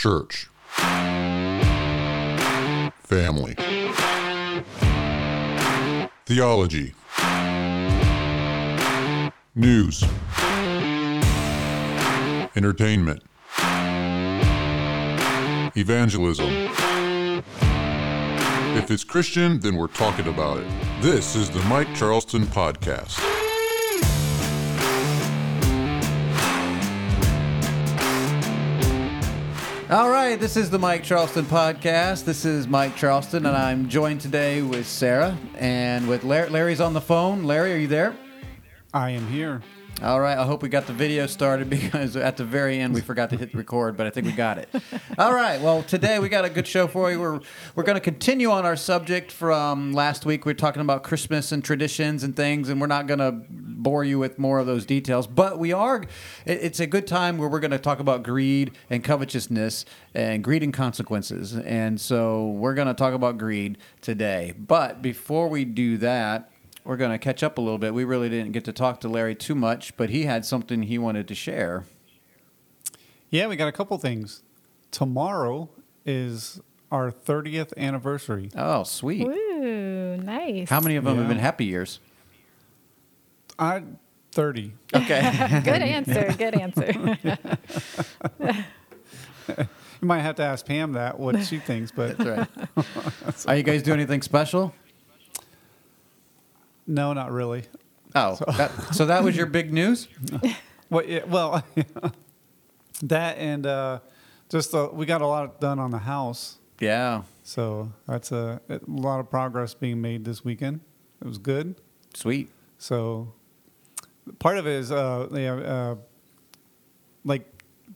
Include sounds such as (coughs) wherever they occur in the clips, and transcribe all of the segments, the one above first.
church, family, theology, news, entertainment, evangelism. If it's Christian, then we're talking about it. This is the Mike Charleston Podcast. All right, this is the Mike Charleston podcast. This is Mike Charleston, and I'm joined today with Sarah and with Larry. Larry's on the phone. Larry, are you there? I am here. All right, I hope we got the video started (laughs) because at the very end we forgot to hit record, but I think we got it. All right, well today we got a good show for you. We're we're going to continue on our subject from last week. We are talking about Christmas and traditions and things, and we're not going to bore you with more of those details, but we are. it- It's a good time where we're going to talk about greed and covetousness and greed and consequences, and so we're going to talk about greed today. But before we do that we're going to catch up a little bit. We really didn't get to talk to Larry too much, but he had something he wanted to share. Yeah, we got a couple things. Tomorrow is our 30th anniversary. Oh, sweet. Ooh, nice. How many of them have been happy years? I 30. Okay. (laughs) Good (laughs) answer. Good answer. (laughs) You might have to ask Pam that what she thinks, but That's right. Are you guys doing anything special? No, not really. Oh, that, (laughs) so that was your big news? (laughs) Well, yeah, well, (laughs) that and uh, just uh, we got a lot done on the house, Yeah. so that's a, a lot of progress being made this weekend. It was good. Sweet. So part of it is uh, yeah, uh, like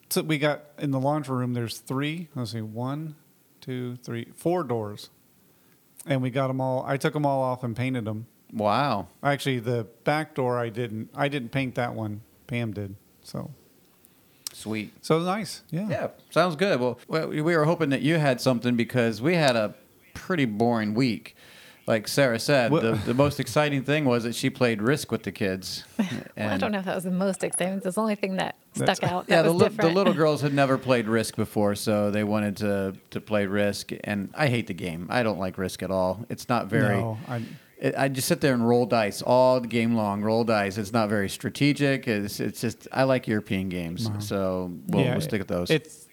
so we got in the laundry room. There's three. Let's see, one, two, three, four doors, and we got them all. I took them all off and painted them. Wow. Actually, the back door I didn't. I didn't paint that one. Pam did. So Sweet. so nice. Yeah. Yeah, sounds good. Well, well, we were hoping that you had something because we had a pretty boring week. Like Sarah said, the, the most exciting thing was that she played Risk with the kids. (laughs) Well, I don't know if that was the most exciting. It's the only thing that stuck out. (laughs) Yeah, the, was li- the different. little (laughs) girls had never played Risk before, so they wanted to to play Risk. And I hate the game. I don't like Risk at all. It's not very. No, I, I just sit there and roll dice all the game long. Roll dice. It's not very strategic. It's it's just I like European games, so we'll, yeah, we'll stick with those. It's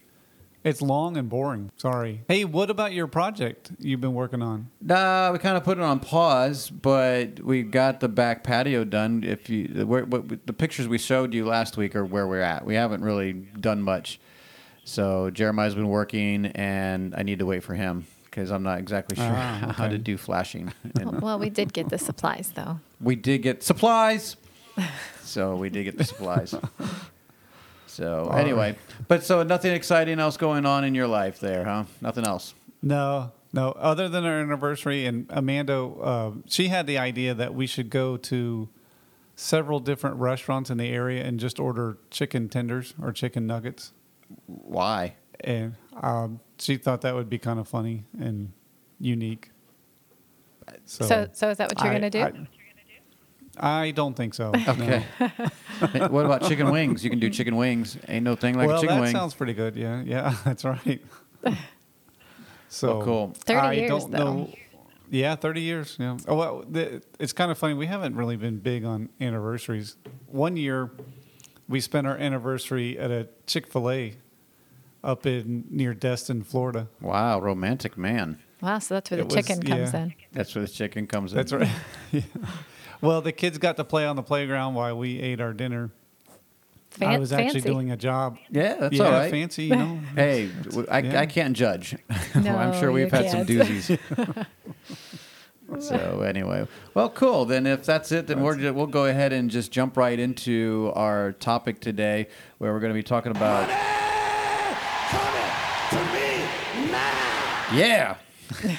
it's long and boring. Sorry. Hey, what about your project you've been working on? Nah, we kind of put it on pause, but we got the back patio done. If you the, the pictures we showed you last week are where we're at. We haven't really done much. So Jeremiah's been working, and I need to wait for him because I'm not exactly sure Ah, (laughs) how to do flashing. And (laughs) well, we did get the supplies though. we did get supplies, (laughs) so we did get the supplies. So All anyway, but so nothing exciting else going on in your life there, huh? Nothing else. No, no. Other than our anniversary, and Amanda, uh, she had the idea that we should go to several different restaurants in the area and just order chicken tenders or chicken nuggets. Why? And um, she thought that would be kind of funny and unique. So, So, so is that what you're I- gonna do? I, I don't think so. Okay. (laughs) what about chicken wings? You can do chicken wings. Ain't no thing like well, a chicken that wing. sounds pretty good. Yeah, yeah, (laughs) that's right. (laughs) so Well, cool. 30 I years, don't though. know. Yeah, thirty years. Yeah. Oh well, the, it's kind of funny. We haven't really been big on anniversaries. One year, we spent our anniversary at a Chick Fil A up in near Destin, Florida. Wow, romantic man. wow, so that's where the It was- chicken comes yeah. in. That's where the chicken comes in. That's right. (laughs) yeah. Well, the kids got to play on the playground while we ate our dinner. I Fan- was actually fancy. doing a job. Yeah, that's yeah, all right. fancy, you know. (laughs) Hey, w- I, Yeah. I can't judge. (laughs) No, I'm sure we've had some can't. doozies. so anyway, well, cool. Then if that's it, then we're, ju- we'll go ahead and just jump right into our topic today, where we're going to be talking about. Yeah.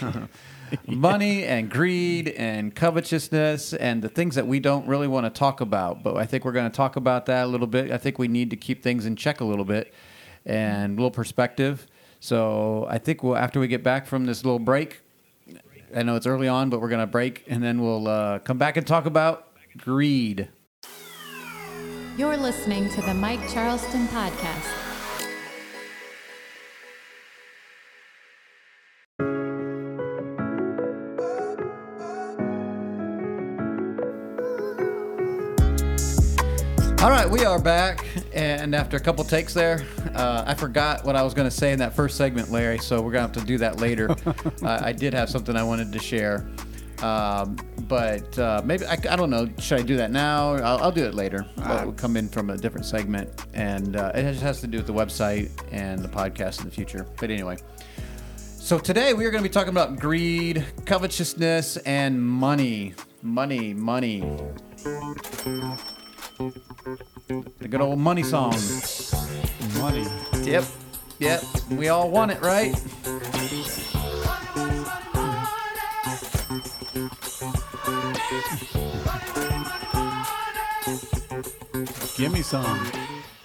(laughs) Money and greed and covetousness and the things that we don't really want to talk about. But I think we're going to talk about that a little bit. I think we need to keep things in check a little bit and a little perspective. So I think we'll, after we get back from this little break, I know it's early on, but we're going to break and then we'll uh, come back and talk about greed. You're listening to the Mike Charleston Podcast. All right, we are back, and after a couple takes there, uh, I forgot what I was going to say in that first segment, Larry. So we're going to have to do that later. (laughs) uh, I did have something I wanted to share, um, but uh, maybe I, I don't know. Should I do that now? I'll, I'll do it later. But we'll come in from a different segment, and uh, it just has to do with the website and the podcast in the future. But anyway. So today we are going to be talking about greed, covetousness, and money. Money, money. The good old money song. Money. Yep. Yep. We all want it, right? Give me some.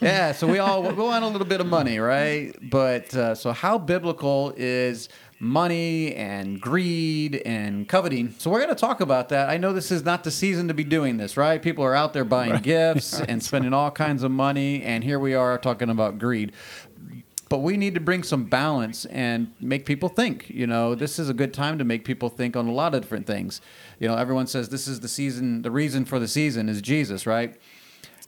Yeah, so we all we want a little bit of money, right? But uh, so how biblical is money and greed and coveting? So we're going to talk about that. I know this is not the season to be doing this, right? People are out there buying gifts (laughs) and spending all kinds of money, and here we are talking about greed. But we need to bring some balance and make people think. You know, this is a good time to make people think on a lot of different things. You know, everyone says this is the season, the reason for the season is Jesus, right?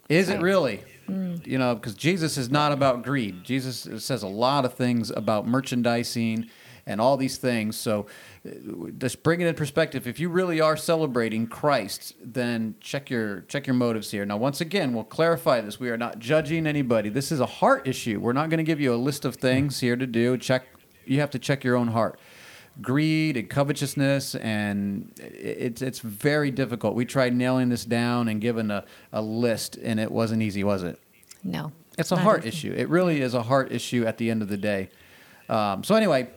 Is it really? Mm. You know, because Jesus is not about greed. Jesus says a lot of things about merchandising and all these things. So, uh, just bring it in perspective. If you really are celebrating Christ, then check your check your motives here. Now, once again, we'll clarify this. We are not judging anybody. This is a heart issue. We're not going to give you a list of things here to do. Check. You have to check your own heart greed and covetousness and it's it's very difficult. We tried nailing this down and giving a, a list and it wasn't easy, was it? No. It's a heart easy. issue. It really is a heart issue at the end of the day. Um, so anyway,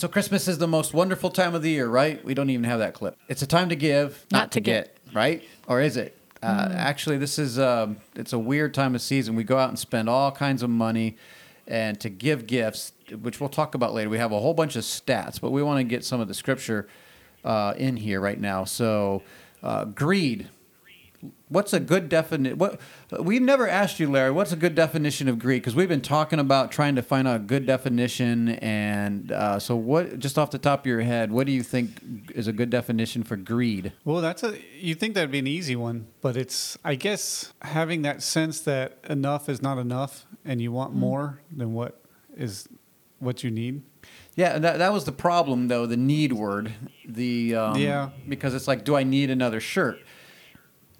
so Christmas is the most wonderful time of the year, right? We don't even have that clip. It's a time to give, not, Not to to get, right? Or is it? Uh, Actually, this is um, it's a weird time of season. We go out and spend all kinds of money, and to give gifts, which we'll talk about later. We have a whole bunch of stats, but we want to get some of the scripture uh, in here right now. So, uh, greed. What's a good definition? What we've never asked you, Larry. What's a good definition of greed? Because we've been talking about trying to find out a good definition, and uh, so what? Just off the top of your head, what do you think is a good definition for greed? Well, that's a. You think that'd be an easy one, but it's. I guess having that sense that enough is not enough, and you want more than what is what you need. Yeah, that, that was the problem, though. The need word. The um, Yeah. because it's like, do I need another shirt?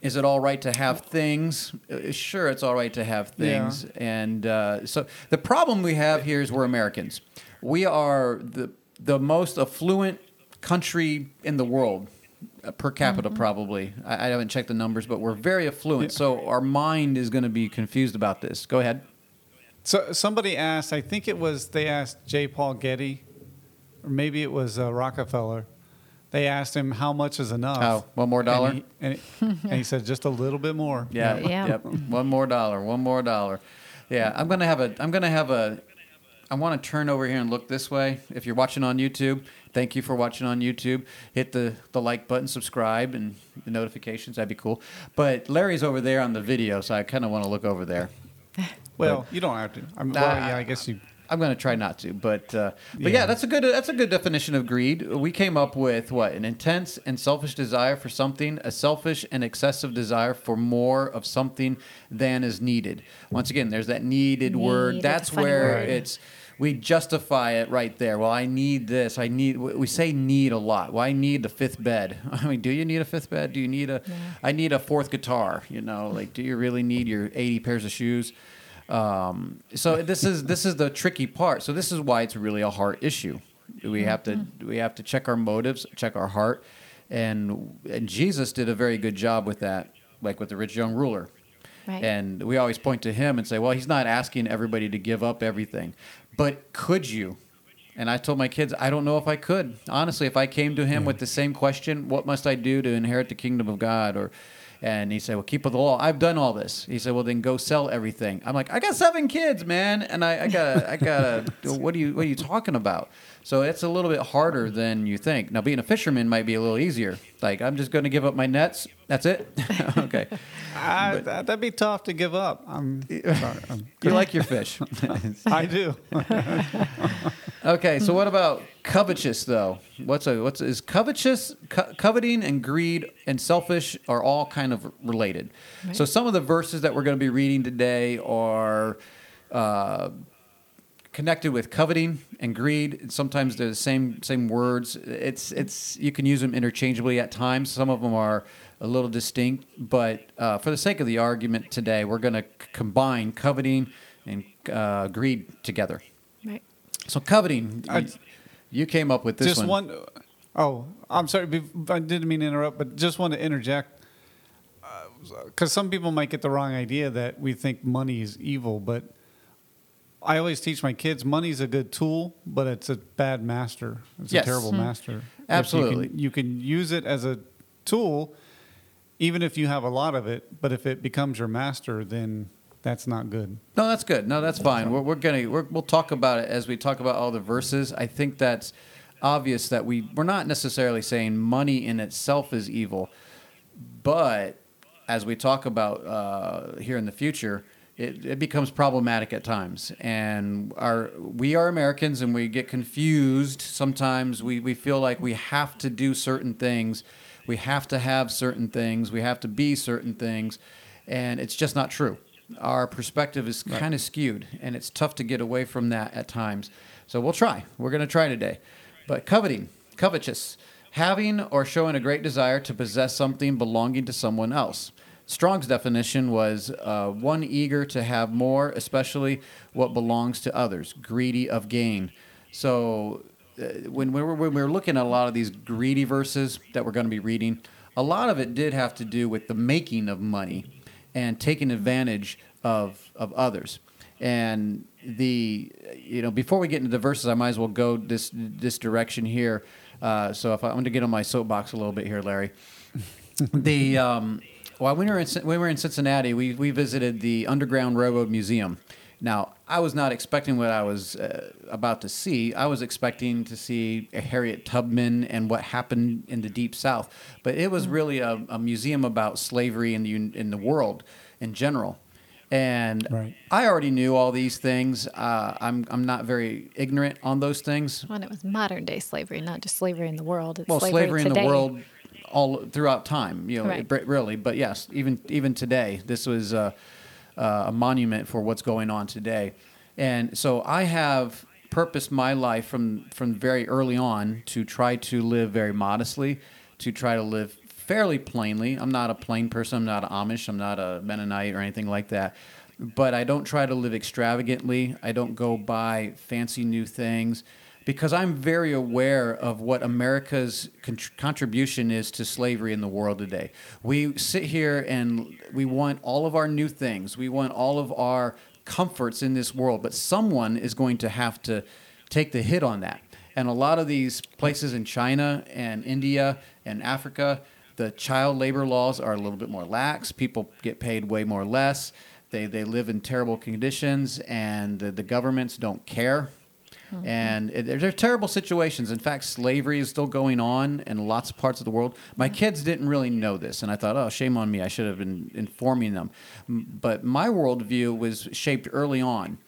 Is it all right to have things? Uh, Sure, it's all right to have Yeah. things. And uh, so the problem we have here is we're Americans. We are the the most affluent country in the world uh, per capita, probably. I, I haven't checked the numbers, but we're very affluent. Yeah. So our mind is going to be confused about this. Go ahead. So somebody asked. I think it was they asked J. Paul Getty, or maybe it was uh, Rockefeller. They asked him how much is enough. Oh, one more dollar? And he, and he- and he said just a little bit more. Yeah. Yeah. Yep. One more dollar. One more dollar. Yeah. I'm gonna have a. I'm gonna have a. I want to turn over here and look this way. If you're watching on YouTube, thank you for watching on YouTube. Hit the the like button, subscribe, and the notifications. That'd be cool. But Larry's over there on the video, so I kind of want to look over there. Well, you don't have to. I'm, Nah, well, yeah, I guess you. I'm going to try not to, but uh, but yeah. Yeah. that's a good that's a good definition of greed. We came up with what an intense and selfish desire for something, a selfish and excessive desire for more of something than is needed. Once again, there's that needed, word. Need, That's it's a funny where word. it's we justify it right there. Well, I need this. I need. We say need a lot. Well, I need the fifth bed. (laughs) I mean, do you need a fifth bed? Do you need a? I need a fourth guitar. You know, like, do you really need your 80 pairs of shoes? Um, so this is this is the tricky part. So this is why it's really a heart issue. We have to we have to check our motives, check our heart, and and Jesus did a very good job with that, like with the rich young ruler. Right. And we always point to him and say, well, he's not asking everybody to give up everything, but could you? And I told my kids, I don't know if I could. Honestly, if I came to him with the same question, what must I do to inherit the kingdom of God? Or, and he said, well, keep with the law. I've done all this. He said, well, then go sell everything. I'm like, I got seven kids, man, and I, I got, I got. (laughs) what are you, what are you talking about? So it's a little bit harder than you think. Now, being a fisherman might be a little easier. Like, I'm just going to give up my nets That's it. (laughs) okay. I, that, that'd be tough to give up. I'm. I'm, (laughs) You like your fish. (laughs) I do. Okay, so what about covetous though? What's a what's is covetous, co- coveting, and greed and selfish are all kind of related. So some of the verses that we're going to be reading today are uh, connected with coveting and greed. Sometimes they're the same same words. It's it's you can use them interchangeably at times. Some of them are a little distinct, but uh, for the sake of the argument today, we're going to c- combine coveting and uh, greed together. Right. So coveting, I- you, you came up with this just one. one. Oh, I'm sorry. I didn't mean to interrupt, but just want to interject because some people might get the wrong idea that we think money is evil. But I always teach my kids money's a good tool, but it's a bad master. It's Yes. a terrible master. If you can- Absolutely. you can use it as a tool, even if you have a lot of it. But if it becomes your master, then that's not good. No, that's good. No, that's fine. We're, we're gonna we're, we'll talk about it as we talk about all the verses. I think that's obvious that we we're not necessarily saying money in itself is evil, but as we talk about uh, here in the future, it, it becomes problematic at times. And our we are Americans, and we get confused. Sometimes we, we feel like we have to do certain things, we have to have certain things, we have to be certain things, and it's just not true. Our perspective is kind of skewed, and it's tough to get away from that at times. So we'll try. We're going to try today. But coveting, covetous, having or showing a great desire to possess something belonging to someone else. Strong's definition was uh, one eager to have more, especially what belongs to others, greedy of gain. So uh, when we, were, when we were looking at a lot of these greedy verses that we're going to be reading, a lot of it did have to do with the making of money and taking advantage of, of others. And the you know before we get into the verses, I might as well go this this direction here. Uh, so if I, I'm going to get on my soapbox a little bit here, Larry. the um, well, when we were in when we were in Cincinnati, we we visited the Underground Railroad Museum. Now, I was not expecting what I was uh, about to see. I was expecting to see Harriet Tubman and what happened in the Deep South, but it was really a, a museum about slavery in the in the world in general. And Right. I already knew all these things. Uh, I'm I'm not very ignorant on those things. When it was modern day slavery, not just slavery in the world. It's Well, slavery, slavery in today. the world all throughout time, you know, Right. it- really. But yes, even even today, this was uh, uh, a monument for what's going on today. And so I have purposed my life from from very early on to try to live very modestly, to try to live fairly plainly. I'm not a plain person. I'm not Amish. I'm not a Mennonite or anything like that. But I don't try to live extravagantly. I don't go buy fancy new things because I'm very aware of what America's con- contribution is to slavery in the world today. We sit here and we want all of our new things. We want all of our comforts in this world, but someone is going to have to take the hit on that. And a lot of these places in China and India and Africa, the child labor laws are a little bit more lax. People get paid way more less. They, they live in terrible conditions, and the, the governments don't care. Mm-hmm. And it, they're terrible situations. In fact, slavery is still going on in lots of parts of the world. My mm-hmm. kids didn't really know this, and I thought, oh, shame on me. I should have been informing them. But my worldview was shaped early on,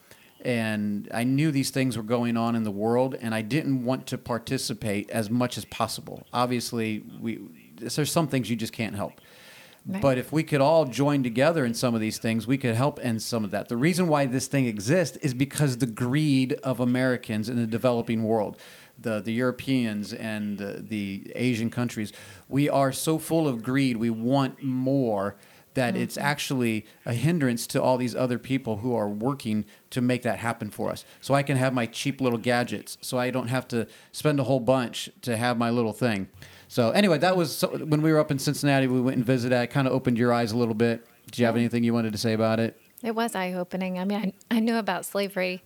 and I knew these things were going on in the world, and I didn't want to participate as much as possible. Obviously, we there's some things you just can't help. Right. But if we could all join together in some of these things, we could help end some of that. The reason why this thing exists is because the greed of Americans in the developing world, the, the Europeans and the, the Asian countries, we are so full of greed. We want more that it's mm-hmm. actually a hindrance to all these other people who are working to make that happen for us. So I can have my cheap little gadgets, so I don't have to spend a whole bunch to have my little thing. So anyway, that was so, when we were up in Cincinnati. We went and visited. It kind of opened your eyes a little bit. Do you have anything you wanted to say about it? It was eye opening. I mean, I, I knew about slavery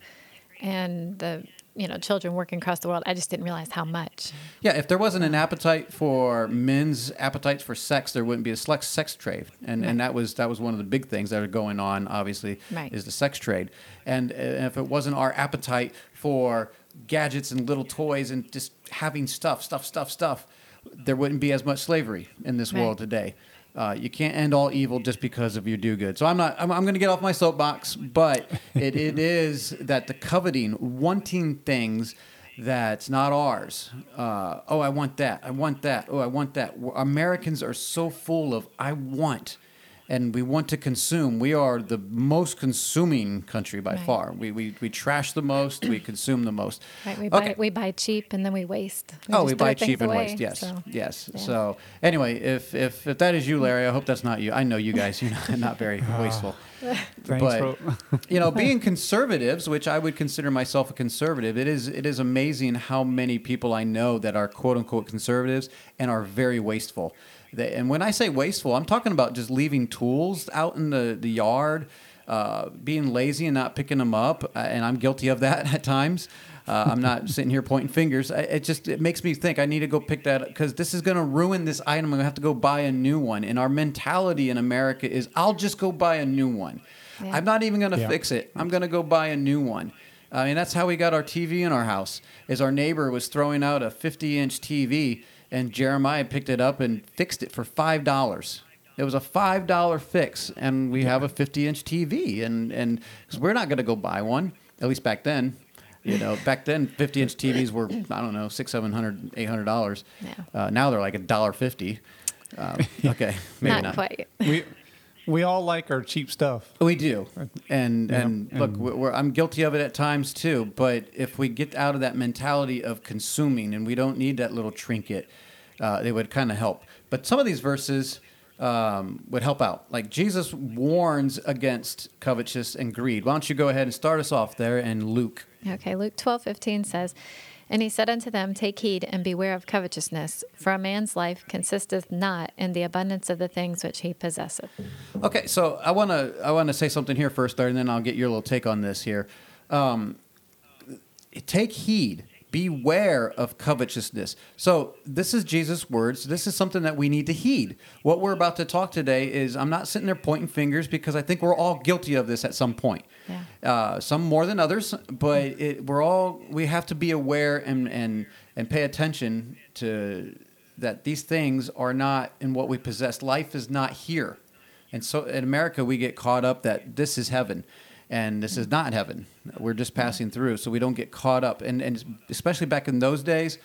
and the you know children working across the world. I just didn't realize how much. Yeah, if there wasn't an appetite for men's appetites for sex, there wouldn't be a sex sex trade, and and that was that was one of the big things that are going on. Obviously, Right. is the sex trade, and uh, if it wasn't our appetite for gadgets and little toys and just having stuff, stuff, stuff, stuff, there wouldn't be as much slavery in this Right. world today. Uh, you can't end all evil just because of your do good. So I'm not. I'm, I'm going to get off my soapbox, but (laughs) it, it is that the coveting, wanting things that's not ours. Uh, oh, I want that. I want that. Oh, I want that. Americans are so full of I want and we want to consume. We are the most consuming country by Right. far. We, we we trash the most. We consume the most. Right, we buy Okay. we buy cheap and then we waste. We oh, we buy cheap and away, waste. Yes, so, yes. yeah. So anyway, if, if if that is you, Larry, I hope that's not you. I know you guys. You're not, not very (laughs) ah. wasteful. Thanks but for- (laughs) you know, (laughs) being conservatives, which I would consider myself a conservative, it is it is amazing how many people I know that are quote unquote conservatives and are very wasteful. They, and when I say wasteful, I'm talking about just leaving tools out in the the yard, uh, being lazy and not picking them up, uh, and I'm guilty of that (laughs) at times. Uh, I'm not (laughs) sitting here pointing fingers. I, it just it makes me think I need to go pick that up because this is going to ruin this item. I'm going to have to go buy a new one. And our mentality in America is I'll just go buy a new one. Yeah. I'm not even going to Yeah. fix it. I'm going to go buy a new one. I mean, that's how we got our TV in our house. Is our neighbor was throwing out a 50-inch TV, and Jeremiah picked it up and fixed it for five dollars. It was a five dollar fix, and we have a 50-inch TV, and and because we're not going to go buy one, at least back then. You know, back then 50-inch TVs were I don't know six, seven hundred, eight hundred dollars. Yeah. Uh, now they're like a dollar fifty. Um, (laughs) okay, maybe not, not. quite. we we all like our cheap stuff. We do, and Yeah, and look, and- we're, I'm guilty of it at times too. But if we get out of that mentality of consuming, and we don't need that little trinket, uh, it would kind of help. But some of these verses um, would help out. Like Jesus warns against covetous and greed. Why don't you go ahead and start us off there in Luke? Okay, Luke twelve fifteen says, And he said unto them, Take heed and beware of covetousness, for a man's life consisteth not in the abundance of the things which he possesseth. Okay, so I want to I want to say something here first, and then I'll get your little take on this here. Um, take heed, beware of covetousness. So this is Jesus' words. This is something that we need to heed. What we're about to talk today is I'm not sitting there pointing fingers because I think we're all guilty of this at some point. Yeah. Uh, some more than others, but it, we're all we have to be aware and and and pay attention to that these things are not in what we possess. Life is not here. And so in America, we get caught up that this is heaven, and this is not heaven. We're just passing through, so we don't get caught up. And, and especially back in those days,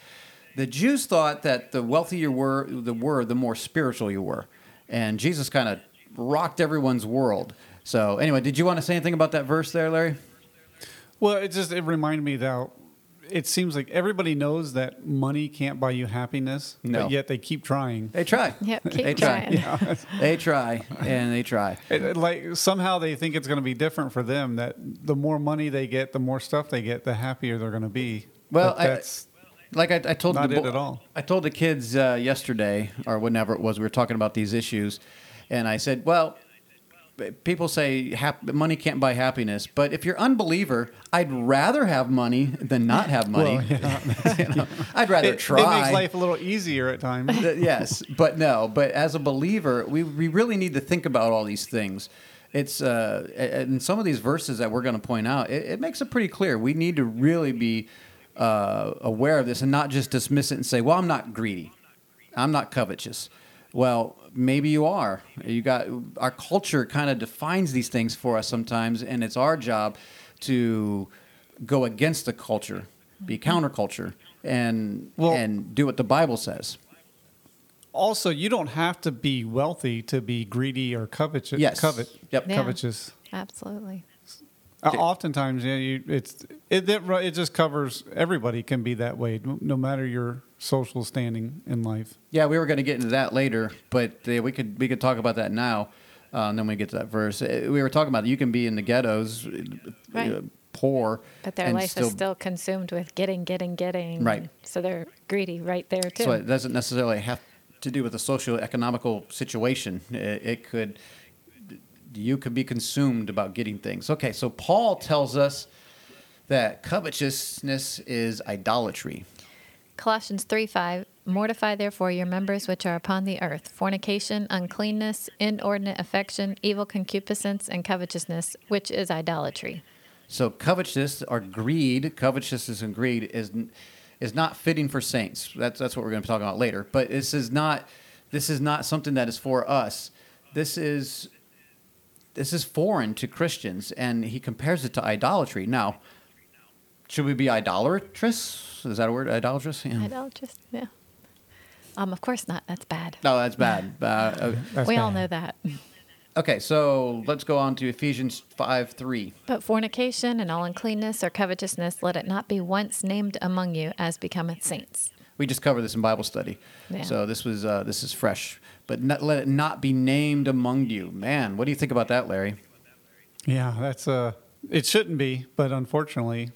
the Jews thought that the wealthier you were, the were, the more spiritual you were. And Jesus kind of rocked everyone's world. So anyway, did you want to say anything about that verse there, Larry? Well, it just it reminded me that it seems like everybody knows that money can't buy you happiness, No. but yet they keep trying. They try. (laughs) Yep, keep they try. trying. (laughs) (laughs) They try, and they try. It- it, like somehow they think it's going to be different for them. That the more money they get, the more stuff they get, the happier they're going to be. Well, But I- that's like I, I told Not the it at all. I told the kids uh, yesterday or whenever it was we were talking about these issues, and I said, well. People say hap- money can't buy happiness, but if you're unbeliever, I'd rather have money than not have (laughs) money. Well, yeah. (laughs) You know, I'd rather it, try. it makes life a little easier at times. (laughs) Yes, but no. But as a believer, we, we really need to think about all these things. It's uh, and some of these verses that we're going to point out, it, it makes it pretty clear. We need to really be uh, aware of this and not just dismiss it and say, "Well, I'm not greedy, I'm not covetous." Well, maybe you are. You got our culture kind of defines these things for us sometimes, and it's our job to go against the culture, be counterculture, and Well- and do what the Bible says. Also, you don't have to be wealthy to be greedy or covetous. Yes. Covet. Yep. Yeah. Covetous. Absolutely. Uh, oftentimes, yeah, you, it's it, it it just covers everybody can be that way, no- no matter your social standing in life. Yeah, we were going to get into that later, but uh, we could we could talk about that now, uh, and then we get to that verse. Uh, We were talking about you can be in the ghettos, uh, Right. uh, poor, But their and life is still consumed with getting, getting, getting. Right. So they're greedy right there, too. So it doesn't necessarily have to do with the socio-economical situation. It, it could you could be consumed about getting things. Okay, so Paul tells us that covetousness is idolatry. Colossians 3 5 Mortify therefore your members which are upon the earth fornication, uncleanness, inordinate affection, evil concupiscence, and covetousness, which is idolatry. So covetousness or greed, covetousness and greed is is not fitting for saints. That's that's what we're going to be talking about later. But this is not This is not something that is for us. This is this is foreign to Christians, and he compares it to idolatry. Now, should we be idolatrous? Is that a word? Idolatrous? Yeah. Idolatrous. Yeah. Um, of course not. That's bad. No, that's bad. (laughs) Uh, uh, That's we all know that. okay, so let's go on to Ephesians 5 3. But fornication and all uncleanness or covetousness, let it not be once named among you as becometh saints. We just covered this in Bible study, Yeah. so this was uh, this is fresh. But not, let it not be named among you. Man, what do you think about that, Larry? Yeah, that's uh it shouldn't be, but unfortunately,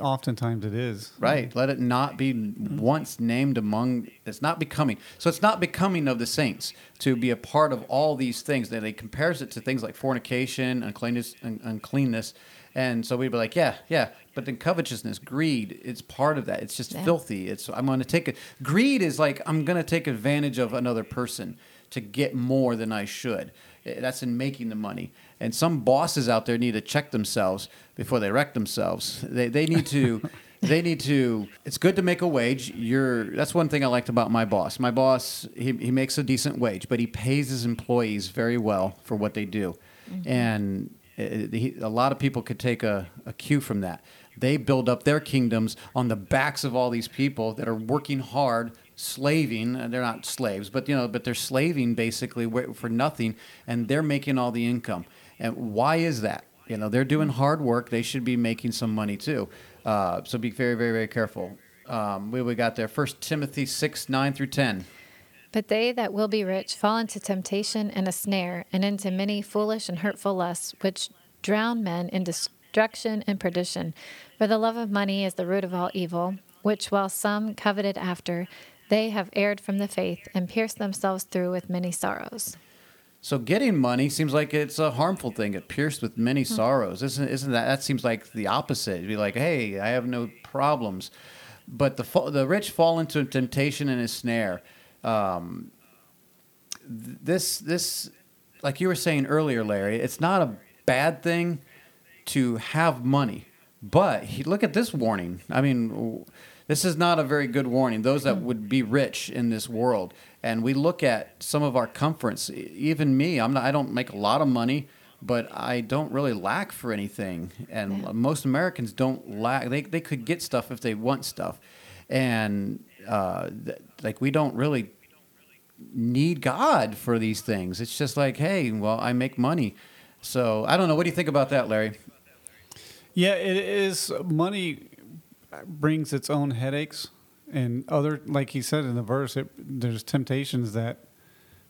oftentimes it is. Right. Let it not be once named among. It's not becoming. So it's not becoming of the saints to be a part of all these things. That he compares it to things like fornication, uncleanness, un- uncleanness, and so we'd be like, yeah, yeah. But then covetousness, greed, it's part of that. It's just Yeah. filthy. It's I'm going to take it. Greed is like I'm going to take advantage of another person to get more than I should. Eh, That's in making the money. And some bosses out there need to check themselves before they wreck themselves. They, they need to (laughs) they need to it's good to make a wage. You're that's one thing I liked about my boss. My boss he, he makes a decent wage, but he pays his employees very well for what they do. Mm-hmm. And it, he, a lot of people could take a, a cue from that. They build up their kingdoms on the backs of all these people that are working hard, slaving. and They're not slaves, but you know, but they're slaving basically for nothing, and they're making all the income. And why is that? You know, they're doing hard work. They should be making some money too. Uh, so be very, very, very careful. Um, we, we got there. First Timothy six nine through ten. But they that will be rich fall into temptation and a snare, and into many foolish and hurtful lusts, which drown men in destruction and perdition. For the love of money is the root of all evil, which while some coveted after, they have erred from the faith and pierced themselves through with many sorrows. So getting money seems like it's a harmful thing. It pierced with many sorrows. Isn't isn't that that seems like the opposite? It'd be like, hey, I have no problems, but the the rich fall into temptation and a snare. Um, this this like you were saying earlier, Larry. It's not a bad thing to have money, but he, look at this warning. I mean. This is not a very good warning. Those that would be rich in this world, and we look at some of our comforts. Even me, I'm not. I don't make a lot of money, but I don't really lack for anything. And Yeah. most Americans don't lack. They they could get stuff if they want stuff, and uh, th- like we don't really need God for these things. It's just like, hey, well, I make money. So I don't know. What do you think about that, Larry? Yeah, it is. Money brings its own headaches, and other, like he said in the verse, it, there's temptations that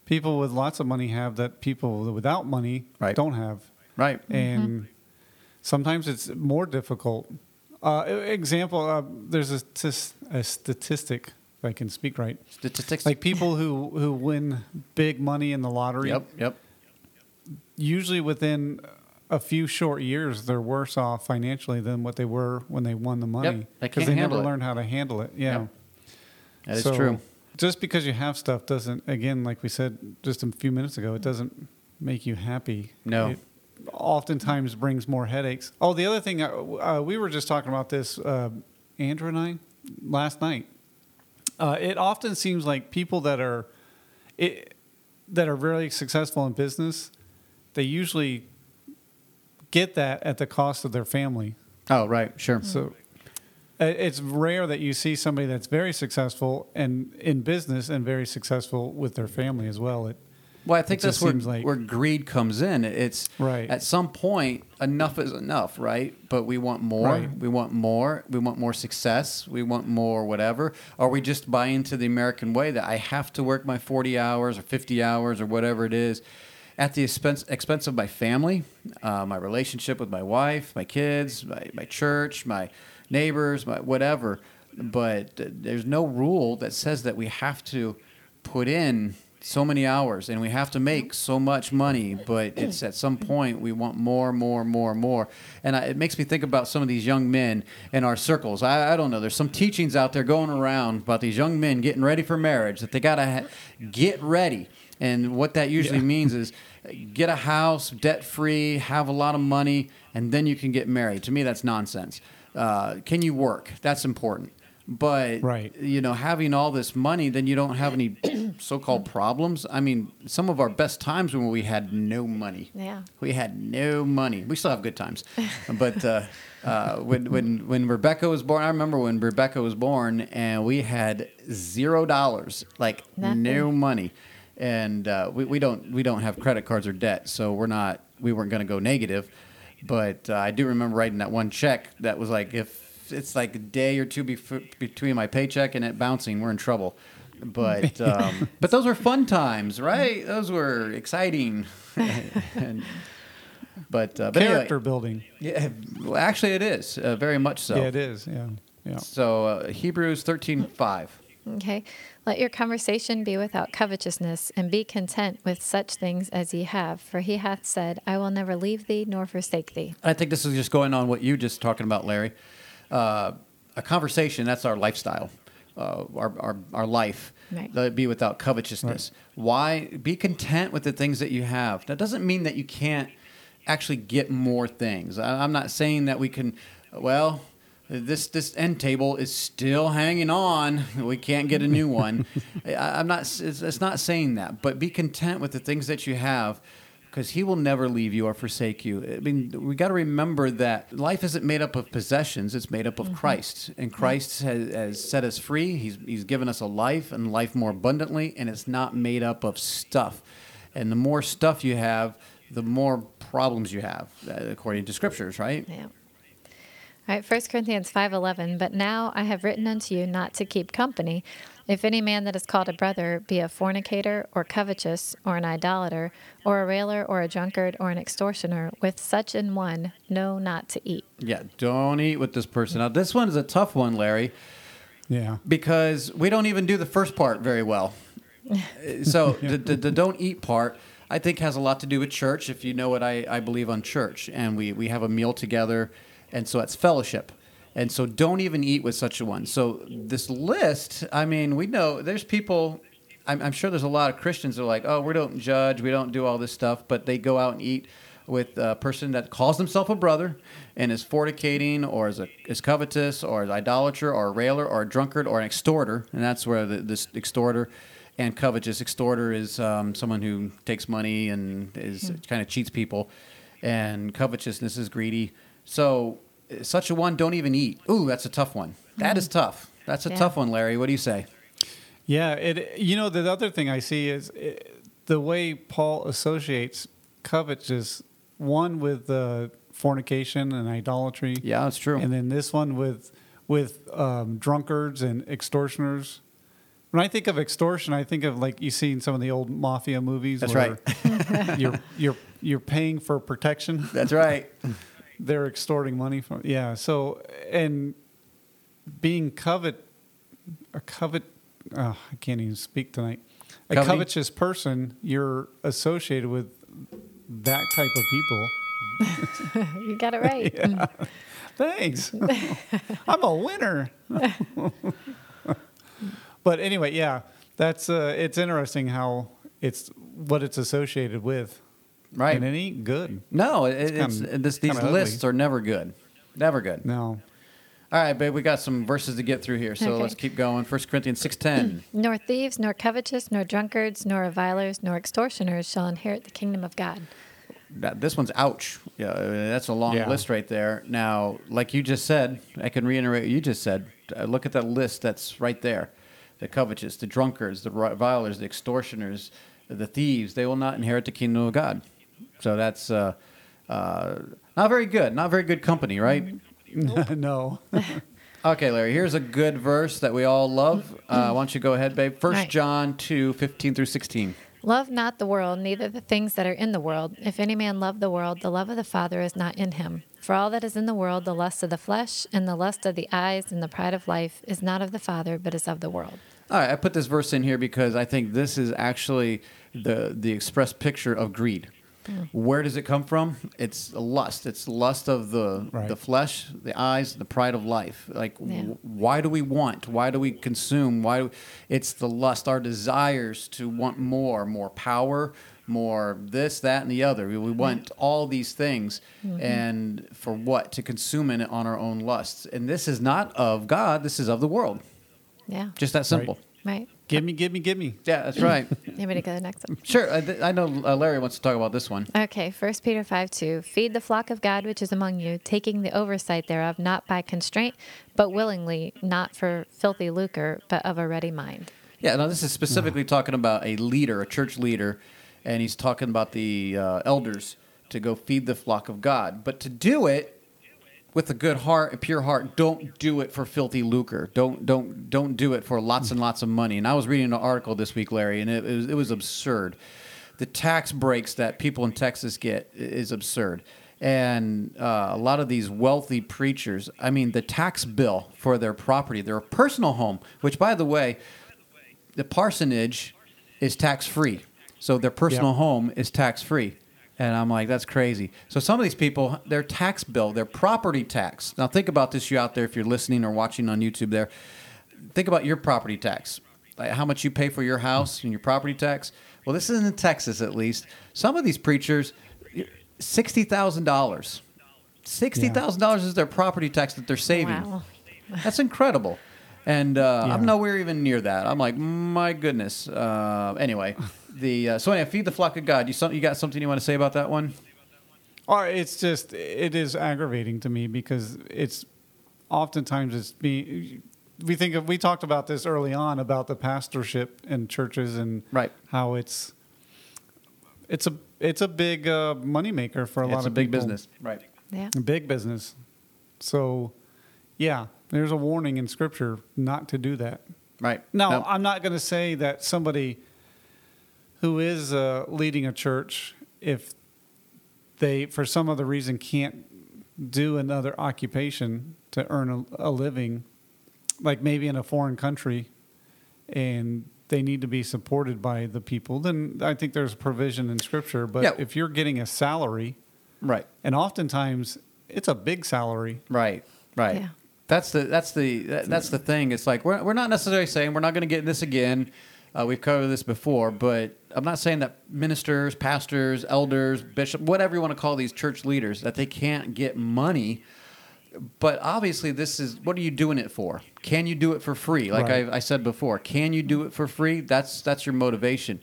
people with lots of money have that people without money Right. don't have, Right. and sometimes it's more difficult. Uh, example: uh, There's a, a statistic, if I can speak right, Statistics. like people who who win big money in the lottery. Yep. Yep. usually within a few short years, they're worse off financially than what they were when they won the money because can't they never it. learned how to handle it. Yeah, Yep. That is So, true. Just because you have stuff doesn't, again, like we said just a few minutes ago, it doesn't make you happy. No. It oftentimes brings more headaches. Oh, the other thing, uh, uh, we were just talking about this, uh, Andrew and I, last night. Uh, it often seems like people that are, it, that are very successful in business, they usually get that at the cost of their family. Oh, right. Sure. So uh, it's rare that you see somebody that's very successful and in business and very successful with their family as well. It, Well, I think that's where, like- where greed comes in. It's Right. at some point enough is enough, right? But we want more. Right. We want more. We want more success. We want more whatever. Or we just buy into the American way that I have to work my 40 hours or 50 hours or whatever it is at the expense, expense of my family, uh, my relationship with my wife, my kids, my, my church, my neighbors, my whatever. But there's no rule that says that we have to put in so many hours and we have to make so much money but it's at some point we want more more more more. And I, it makes me think about some of these young men in our circles. I, I don't know there's some teachings out there going around about these young men getting ready for marriage that they got to ha- get ready and what that usually means is get a house debt free have a lot of money and then you can get married to me that's nonsense uh, can you work that's important But Right. you know, having all this money, then you don't have any (coughs) so-called problems. I mean, some of our best times when we had no money. Yeah. We had no money. We still have good times, (laughs) but uh, uh, when when when Rebecca was born, I remember when Rebecca was born, and we had zero dollars, like Nothing. no money, and uh, we, we don't we don't have credit cards or debt, so we're not we weren't going to go negative. But uh, I do remember writing that one check that was like if it's like a day or two bef- between my paycheck and it bouncing, we're in trouble. But (laughs) um, but those were fun times, right? Those were exciting. (laughs) and, but uh, but anyway, Character building. yeah, well, actually, it is uh, very much so. Yeah, it is. Yeah. Yeah. So uh, Hebrews thirteen five. Okay. Let your conversation be without covetousness, and be content with such things as ye have. For he hath said, I will never leave thee nor forsake thee. I think this is just going on what you just talking about, Larry. Uh, a conversation that's our lifestyle, uh, our, our our life. Right. Let it be without covetousness. Why? Be content with the things that you have. That doesn't mean that you can't actually get more things. I, I'm not saying that we can. Well, this this end table is still hanging on. We can't get a new (laughs) one. I, I'm not. It's, it's not saying that. But be content with the things that you have because he will never leave you or forsake you. I mean, we got to remember that life isn't made up of possessions; it's made up of Christ, and Christ has, has set us free. He's He's given us a life and life more abundantly, and it's not made up of stuff. And the more stuff you have, the more problems you have, uh, according to scriptures, right? Yeah. All right, 1 Corinthians 5:11, but now I have written unto you not to keep company. If any man that is called a brother be a fornicator or covetous or an idolater or a railer or a drunkard or an extortioner, with such an one know not to eat. Yeah, don't eat with this person. Now, this one is a tough one, Larry. Yeah. because we don't even do the first part very well. (laughs) so the, the, the don't eat part, I think, has a lot to do with church. If you know what I, I believe on church, and we we have a meal together, and so that's fellowship. And so don't even eat with such a one. So this list, I mean, we know there's people. I'm, I'm sure there's a lot of Christians that are like, oh, we don't judge, we don't do all this stuff, but they go out and eat with a person that calls himself a brother and is fornicating or is, a, is covetous or is idolater or a railer or a drunkard or an extorter. And that's where the, this extorter and covetous extorter is um, someone who takes money and is kind of cheats people. And covetousness is greedy. So such a one, don't even eat. Ooh, that's a tough one. That is tough. That's a Yeah. tough one, Larry. What do you say? Yeah, it. You know, the other thing I see is eh, the way Paul associates covetous one with uh, fornication and idolatry. Yeah, that's true. And then this one with with um, drunkards and extortioners. When I think of extortion, I think of like you see in some of the old mafia movies. That's where (laughs) you're you're you're paying for protection. That's right. (laughs) They're extorting money from. Yeah. So and being covet a covet. Oh, I can't even speak tonight. A Coveting? covetous person, you're associated with that type of people. (laughs) You got it right. (laughs) Thanks. (laughs) I'm a winner. but anyway, yeah, that's uh, it's interesting how it's what it's associated with. Right. And it ain't good. No, it, it's, kinda- this, these lists ugly. are never good. Never good. No. All right, babe, we got some verses to get through here, so Okay. let's keep going. 1 Corinthians 6.10. (clears throat) nor thieves, nor covetous, nor drunkards, nor revilers, nor extortioners shall inherit the kingdom of God. That, this one's ouch. Yeah, I mean, that's a long Yeah. list right there. Now, like you just said, I can reiterate what you just said. Uh, look at that list that's right there. The covetous, the drunkards, the revilers, the extortioners, the thieves, they will not inherit the kingdom of God. So that's uh, uh, not very good. Not very good company, right? no. (laughs) Okay, Larry, here's a good verse that we all love. Uh, why don't you go ahead, babe? First Right. John 2, 15 through 16. Love not the world, neither the things that are in the world. If any man love the world, the love of the Father is not in him. For all that is in the world, the lust of the flesh, and the lust of the eyes, and the pride of life, is not of the Father, but is of the world. All right, I put this verse in here because I think this is actually the the express picture of greed. Mm. Where does it come from? It's lust. It's lust of the Right. the flesh, the eyes, the pride of life. Like, Yeah. w- why do we want? Why do we consume? Why? Do, it's the lust, our desires to want more, more power, more this, that, and the other. We, we mm-hmm. want all these things, mm-hmm. and for what? To consume it on our own lusts. And this is not of God. This is of the world. Yeah. Just that simple. Right. Give me, give me, give me. Yeah, that's right. You want me to go to the next one? sure. I, th- I know uh, Larry wants to talk about this one. Okay, 1 Peter 5 2. Feed the flock of God which is among you, taking the oversight thereof, not by constraint, but willingly, not for filthy lucre, but of a ready mind. Yeah, now this is specifically talking about a leader, a church leader, and he's talking about the uh, elders to go feed the flock of God. But to do it with a good heart, a pure heart, don't do it for filthy lucre. Don't don't don't do it for lots and lots of money. And I was reading an article this week, Larry, and it, it was it was absurd. The tax breaks that people in Texas get is absurd. And uh, a lot of these wealthy preachers, I mean, the tax bill for their property, their personal home, which, by the way, the parsonage is tax free. So their personal Yep. home is tax free. And I'm like, that's crazy. So some of these people, their tax bill, their property tax. Now think about this, you out there, if you're listening or watching on YouTube there. Think about your property tax. Like how much you pay for your house and your property tax. Well, this isn't in Texas at least. Some of these preachers, sixty thousand dollars. Sixty thousand dollars is their property tax that they're saving. Wow. That's incredible. And uh, Yeah. I'm nowhere even near that. I'm like, my goodness. Uh, anyway, the uh, so anyway, feed the flock of God. You some, you got something you want to say about that one? Or it's just it is aggravating to me because it's oftentimes it's me. We think of we talked about this early on about the pastorship in churches and Right. how it's it's a it's a big uh, moneymaker for a lot it's of a big people. business, right? Yeah. Big business. So, yeah, there's a warning in Scripture not to do that. Right. Now, No. I'm not going to say that somebody who is uh, leading a church, if they, for some other reason, can't do another occupation to earn a, a living, like maybe in a foreign country, and they need to be supported by the people, then I think there's provision in Scripture. But Yeah. if you're getting a salary, right. and oftentimes it's a big salary, Right. Right. Yeah. That's the that's the that's the thing. It's like we're we're not necessarily saying we're not going to get this again. Uh, we've covered this before, but I'm not saying that ministers, pastors, elders, bishop, whatever you want to call these church leaders, that they can't get money. But obviously, this is what are you doing it for? Can you do it for free? Like Right. I, I said before, can you do it for free? That's that's your motivation.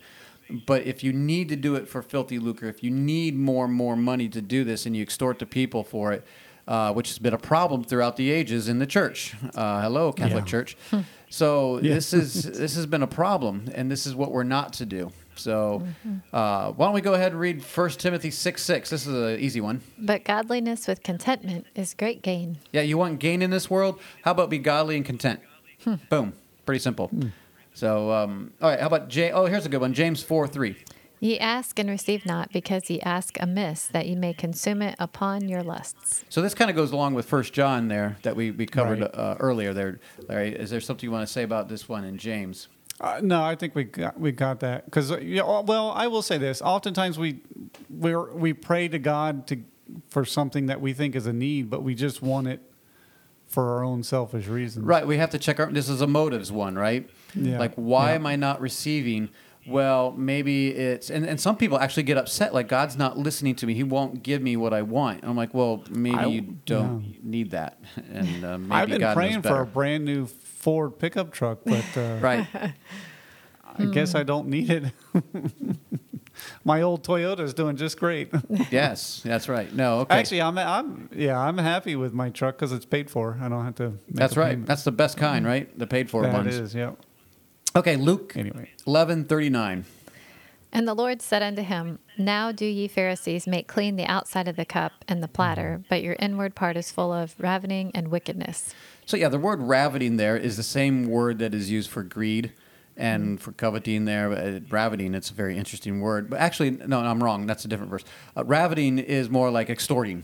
But if you need to do it for filthy lucre, if you need more and more money to do this, and you extort the people for it, uh, which has been a problem throughout the ages in the church. Uh, hello, Catholic Yeah. Church. So Yeah. this is this has been a problem, and this is what we're not to do. So uh, why don't we go ahead and read 1 Timothy six six? This is an easy one. But godliness with contentment is great gain. Yeah, you want gain in this world? How about be godly and content? Boom. Pretty simple. So, um, all right. How about J? Oh, here's a good one. James four three. Ye ask and receive not, because ye ask amiss, that ye may consume it upon your lusts. So this kind of goes along with First John there that we, we covered Right. uh, earlier. There, Larry. Is there something you want to say about this one in James? Uh, no, I think we got we got that because yeah, well, I will say this. Oftentimes we we we pray to God to for something that we think is a need, but we just want it for our own selfish reasons. Right. We have to check our. This is a motives one, right? Yeah. Like, why Yeah. am I not receiving? Well, maybe it's and, and some people actually get upset. Like God's not listening to me. He won't give me what I want. I'm like, well, maybe I- you don't need that, (laughs) and uh, maybe I've been God praying for a brand new Ford pickup truck, but uh, (laughs) right. I guess I don't need it. (laughs) My old Toyota is doing just great. yes, that's right. No, okay. Actually, I'm I'm yeah, I'm happy with my truck because it's paid for. I don't have to. Make that's right. payment. That's the best kind, right? The paid for That ones. is, yeah. Okay, Luke Anyway, eleven thirty nine. And the Lord said unto him, Now do ye Pharisees make clean the outside of the cup and the platter, but your inward part is full of ravening and wickedness. So yeah, the word ravening there is the same word that is used for greed and for coveting there. Uh, ravening, it's a very interesting word. But actually, no, I'm wrong. That's a different verse. Uh, ravening is more like extorting.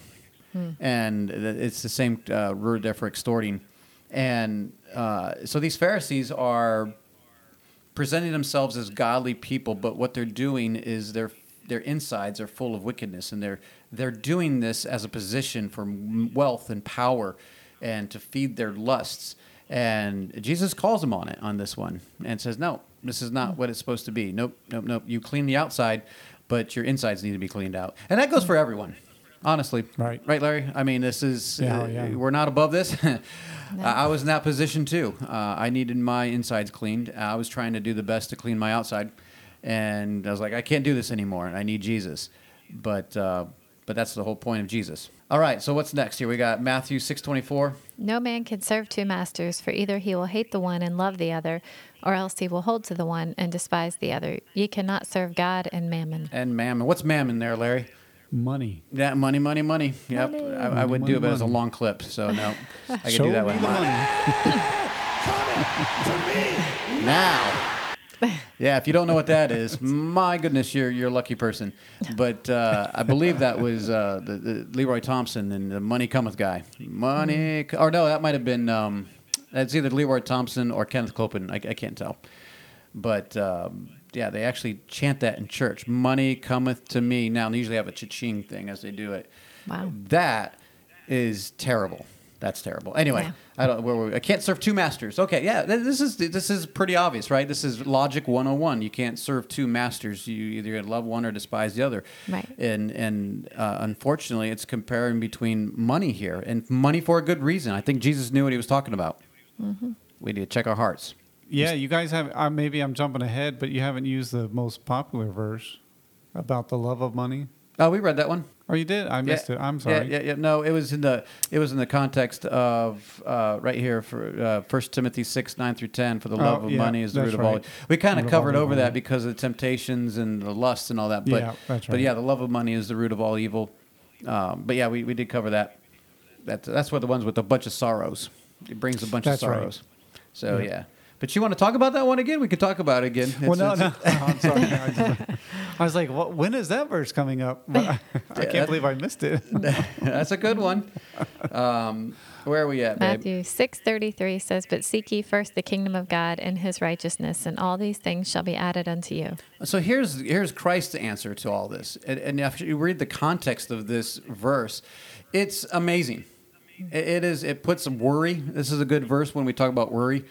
And it's the same uh, word there for extorting. And uh, so these Pharisees are presenting themselves as godly people, but what they're doing is they're their insides are full of wickedness, and they're they're doing this as a position for wealth and power, and to feed their lusts. And Jesus calls them on it on this one, and says, "No, this is not mm. what it's supposed to be. Nope, nope, nope. You clean the outside, but your insides need to be cleaned out, and that goes for everyone." Honestly, Right. right, Larry. I mean, this is Yeah, uh, yeah. we're not above this. (laughs) I I was in that position too. Uh, I needed my insides cleaned. I was trying to do the best to clean my outside, and I was like, I can't do this anymore. I need Jesus. But uh, but that's the whole point of Jesus. All right. So what's next here? We got Matthew six twenty four. No man can serve two masters, for either he will hate the one and love the other, or else he will hold to the one and despise the other. Ye cannot serve God and mammon. And mammon. What's mammon there, Larry? Money. Yeah, money, money, money. Yep. Money. I, I would Money, do it, but it's a long clip, so no. (laughs) I can Show do that me with the money. (laughs) now. Yeah, if you don't know what that is, my goodness, you're you're a lucky person. But uh, I believe that was uh, the, the Leroy Thompson and the Money Cometh guy. Money, co- or no, that might have been. Um, it's either Leroy Thompson or Kenneth Copeland. I, I can't tell. But um, yeah, they actually chant that in church. Money cometh to me. Now they usually have a cha-ching thing as they do it. Wow. That is terrible. That's terrible. Anyway, Yeah. I don't. Where we? I can't serve two masters. Okay, yeah, this is this is pretty obvious, right? This is logic 101. You can't serve two masters. You either love one or despise the other. Right. And and uh, unfortunately, it's comparing between money here and money for a good reason. I think Jesus knew what he was talking about. Mm-hmm. We need to check our hearts. Yeah, you guys have. Uh, maybe I'm jumping ahead, but you haven't used the most popular verse about the love of money. Oh, we read that one. Oh, you did? I missed yeah, it. I'm sorry. Yeah, yeah, yeah. No, it was in the it was in the context of uh, right here for uh, First Timothy six nine through ten. For the Oh, love of yeah, money is the that's root of all. right. We kind of covered over that because of the temptations and the lusts and all that. But Yeah, that's right. but yeah, the love of money is the root of all evil. Um, but yeah, we, we did cover that. That that's what the ones with a bunch of sorrows. It brings a bunch That's of right. sorrows. So yeah. Yeah. But you want to talk about that one again? We could talk about it again. Well, It's- no, it's- no. (laughs) I'm sorry. I, (laughs) just- I was like, what, when is that verse coming up? But (laughs) I, I can't believe I missed it. that's a good one. Um, where are we at, babe? Matthew 6:33 says, "But seek ye first the kingdom of God and his righteousness, and all these things shall be added unto you." So here's here's Christ's answer to all this, and, and if you read the context of this verse, it's amazing. It, it is. It puts some worry. This is a good verse when we talk about worry,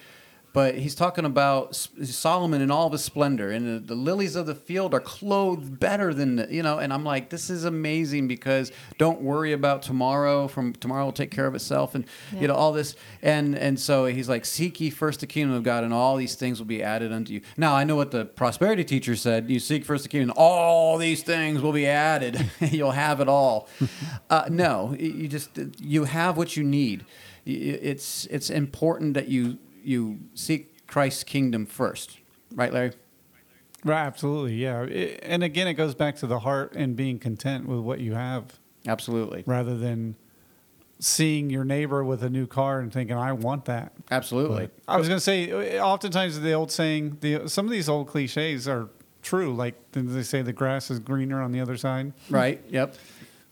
but he's talking about Solomon in all of his splendor, and the, the lilies of the field are clothed better than the, you know. And I'm like, this is amazing because don't worry about tomorrow. From tomorrow will take care of itself, and Yeah. you know all this. And and so he's like, seek ye first the kingdom of God, and all these things will be added unto you. Now I know what the prosperity teacher said: you seek first the kingdom, all these things will be added. (laughs) You'll have it all. (laughs) uh, no, you just you have what you need. It's it's important that you you seek Christ's kingdom first, right, Larry? right, absolutely. Yeah. It- and again, it goes back to the heart and being content with what you have Absolutely, rather than seeing your neighbor with a new car and thinking, I want that. absolutely. I was going to say, oftentimes the old saying, the some of these old cliches are true. Like they say the grass is greener on the other side? Right. Yep.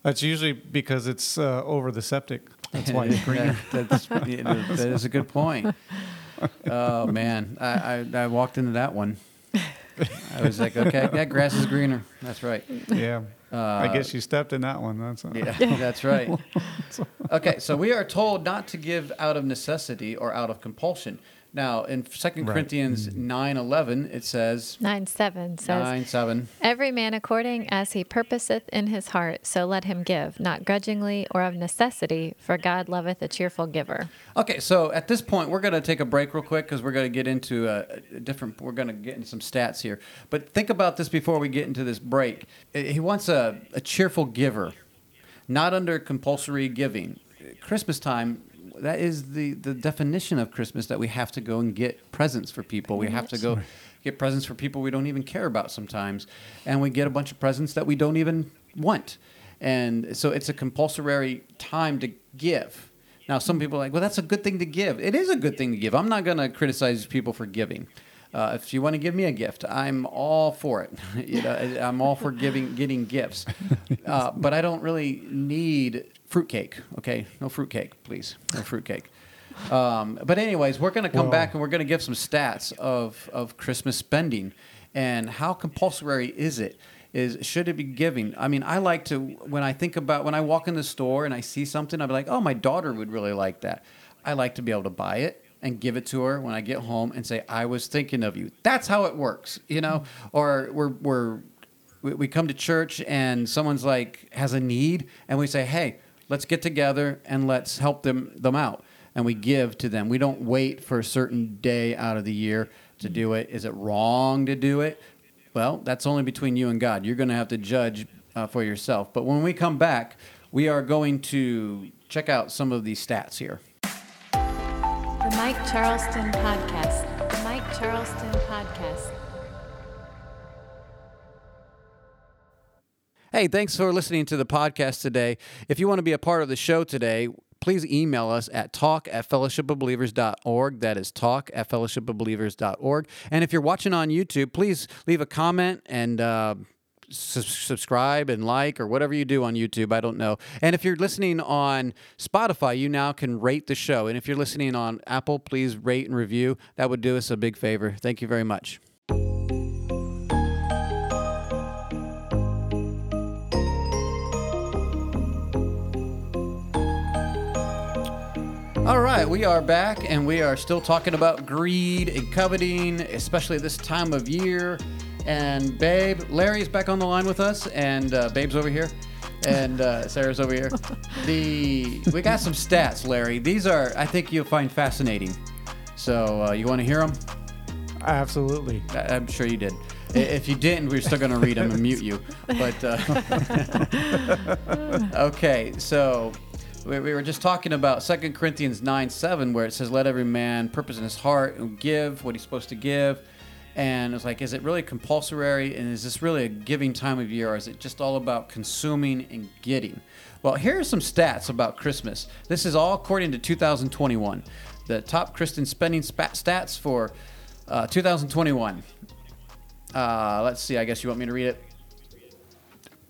That's usually because it's uh, over the septic. That's why it's (laughs) greener. That- that's, yeah, that is a good point. (laughs) Oh man, I, I, I walked into that one. I was like, okay, that grass is greener. That's right. yeah. I Uh, guess you stepped in that one. That's Yeah, that's right. (laughs) Okay, so we are told not to give out of necessity or out of compulsion. Now, in 2 Right. Corinthians mm. nine eleven, it says 9 7 says, nine seven. Every man according as he purposeth in his heart, so let him give, not grudgingly or of necessity, for God loveth a cheerful giver. Okay, so at this point, we're going to take a break real quick because we're going to get into a, a different. We're going to get into some stats here. But think about this before we get into this break. He wants a, a cheerful giver, not under compulsory giving. Christmas time. That is the, the definition of Christmas that we have to go and get presents for people. We have to go get presents for people we don't even care about sometimes. And we get a bunch of presents that we don't even want. And so it's a compulsory time to give. Now, some people are like, well, that's a good thing to give. It is a good thing to give. I'm not going to criticize people for giving. Uh, if you want to give me a gift, I'm all for it. (laughs) you know, I'm all for giving, getting gifts. (laughs) Uh, but I don't really need fruitcake. Okay, no fruitcake, please. No fruitcake. Um, but anyways, we're going to come Well- back and we're going to give some stats of of Christmas spending and how compulsory is it. is should it be giving? I mean, I like to when I think about when I walk in the store and I see something, I'm like, oh, my daughter would really like that. I like to be able to buy it and give it to her when I get home and say, I was thinking of you. That's how it works, you know. Or we're we're we, we come to church and someone's like has a need and we say, hey, let's get together and let's help them them out and we give to them. We don't wait for a certain day out of the year to do it. Is it wrong to do it? Well, that's only between you and God. You're going to have to judge uh, for yourself. But when we come back, we are going to check out some of these stats here. The Mike Charleston Podcast. The Mike Charleston Hey, thanks for listening to the podcast today. If you want to be a part of the show today, please email us at talk at fellowshipofbelievers.org. That is talk at fellowshipofbelievers.org. And if you're watching on YouTube, please leave a comment and uh, su- subscribe and like or whatever you do on YouTube. I don't know. And if you're listening on Spotify, you now can rate the show. And if you're listening on Apple, please rate and review. That would do us a big favor. Thank you very much. All right, we are back and we are still talking about greed and coveting, especially this time of year. And Babe, Larry's back on the line with us, and uh, Babe's over here, and uh, Sarah's over here. (laughs) The we got some stats, Larry. These are I think you'll find fascinating. So uh, you want to hear them? Absolutely. I- I'm sure you did. If you didn't, we're still going to read them and mute you. But uh, (laughs) (laughs) okay, so we, we were just talking about 2 Corinthians 9 7, where it says, Let every man purpose in his heart and give what he's supposed to give. And it's like, is it really compulsory? And is this really a giving time of year? Or is it just all about consuming and getting? Well, here are some stats about Christmas. This is all according to 2021. The top Christmas spending stats for uh, 2021. Uh, let's see. I guess you want me to read it.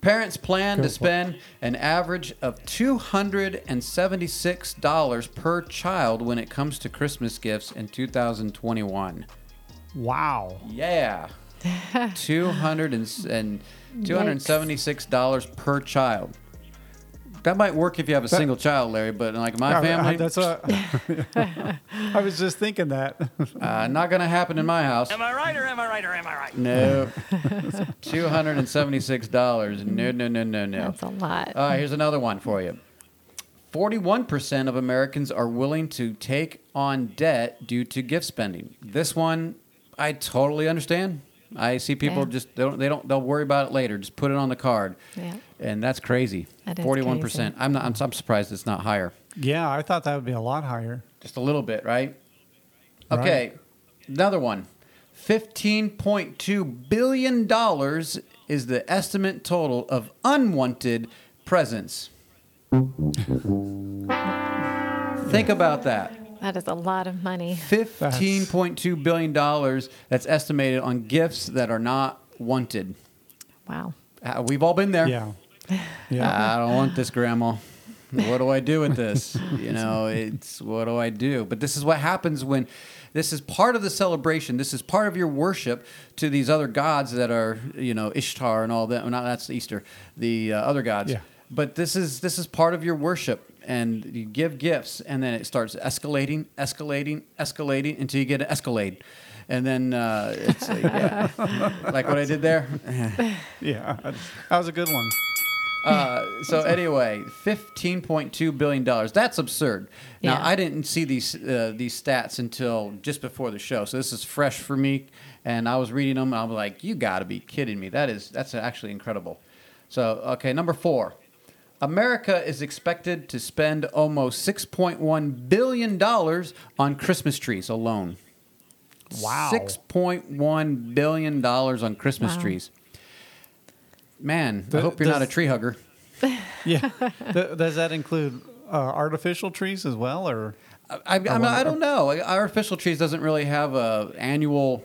Parents plan Go to for spend an average of $276 per child when it comes to Christmas gifts in 2021. Wow. Yeah. (laughs) 200 and, and $276 per child. That might work if you have a single child, Larry, but like my Yeah, I- family, that's what I (laughs) was just thinking that. (laughs) uh, not going to happen in my house. Am I right or am I right or am I right? No. (laughs) $276. No, no, no, no, no. That's a lot. All right, here's another one for you. 41% of Americans are willing to take on debt due to gift spending. This one, I totally understand. I see people Yeah. just they don't they don't they'll worry about it later. Just put it on the card, Yeah. And that's crazy. That is 41%. crazy. I'm not. I'm, I'm surprised it's not higher. yeah, I thought that would be a lot higher. Just a little bit, right? Okay, another one. $15.2 billion is the estimate total of unwanted presents. Think about that. That is a lot of money. $15.2 billion that's estimated on gifts that are not wanted. Wow. Uh, we've all been there. Yeah. Yeah. I don't want this, Grandma. What do I do with this? (laughs) You know, it's what do I do? But this is what happens when this is part of the celebration. This is part of your worship to these other gods that are, you know, Ishtar and all that. Well, not that's Easter, the uh, other gods. Yeah. But this is this is part of your worship, and you give gifts, and then it starts escalating, escalating, escalating until you get an Escalade, and then uh, it's like, yeah, (laughs) like what I did there. yeah. (laughs) That was a good one. Uh, so anyway, fifteen point two billion dollars. That's absurd. Now Yeah. I didn't see these uh, these stats until just before the show, so this is fresh for me. And I was reading them, and I was like, "You got to be kidding me! That is that's actually incredible." So okay, number four. America is expected to spend almost $6.1 billion on Christmas trees alone. Wow. $6.1 billion on Christmas Wow. trees. Man, I hope you're not a tree hugger. (laughs) Yeah. Th- does that include uh, artificial trees as well, or? I, I, I, mean, I don't know. Artificial trees doesn't really have a annual.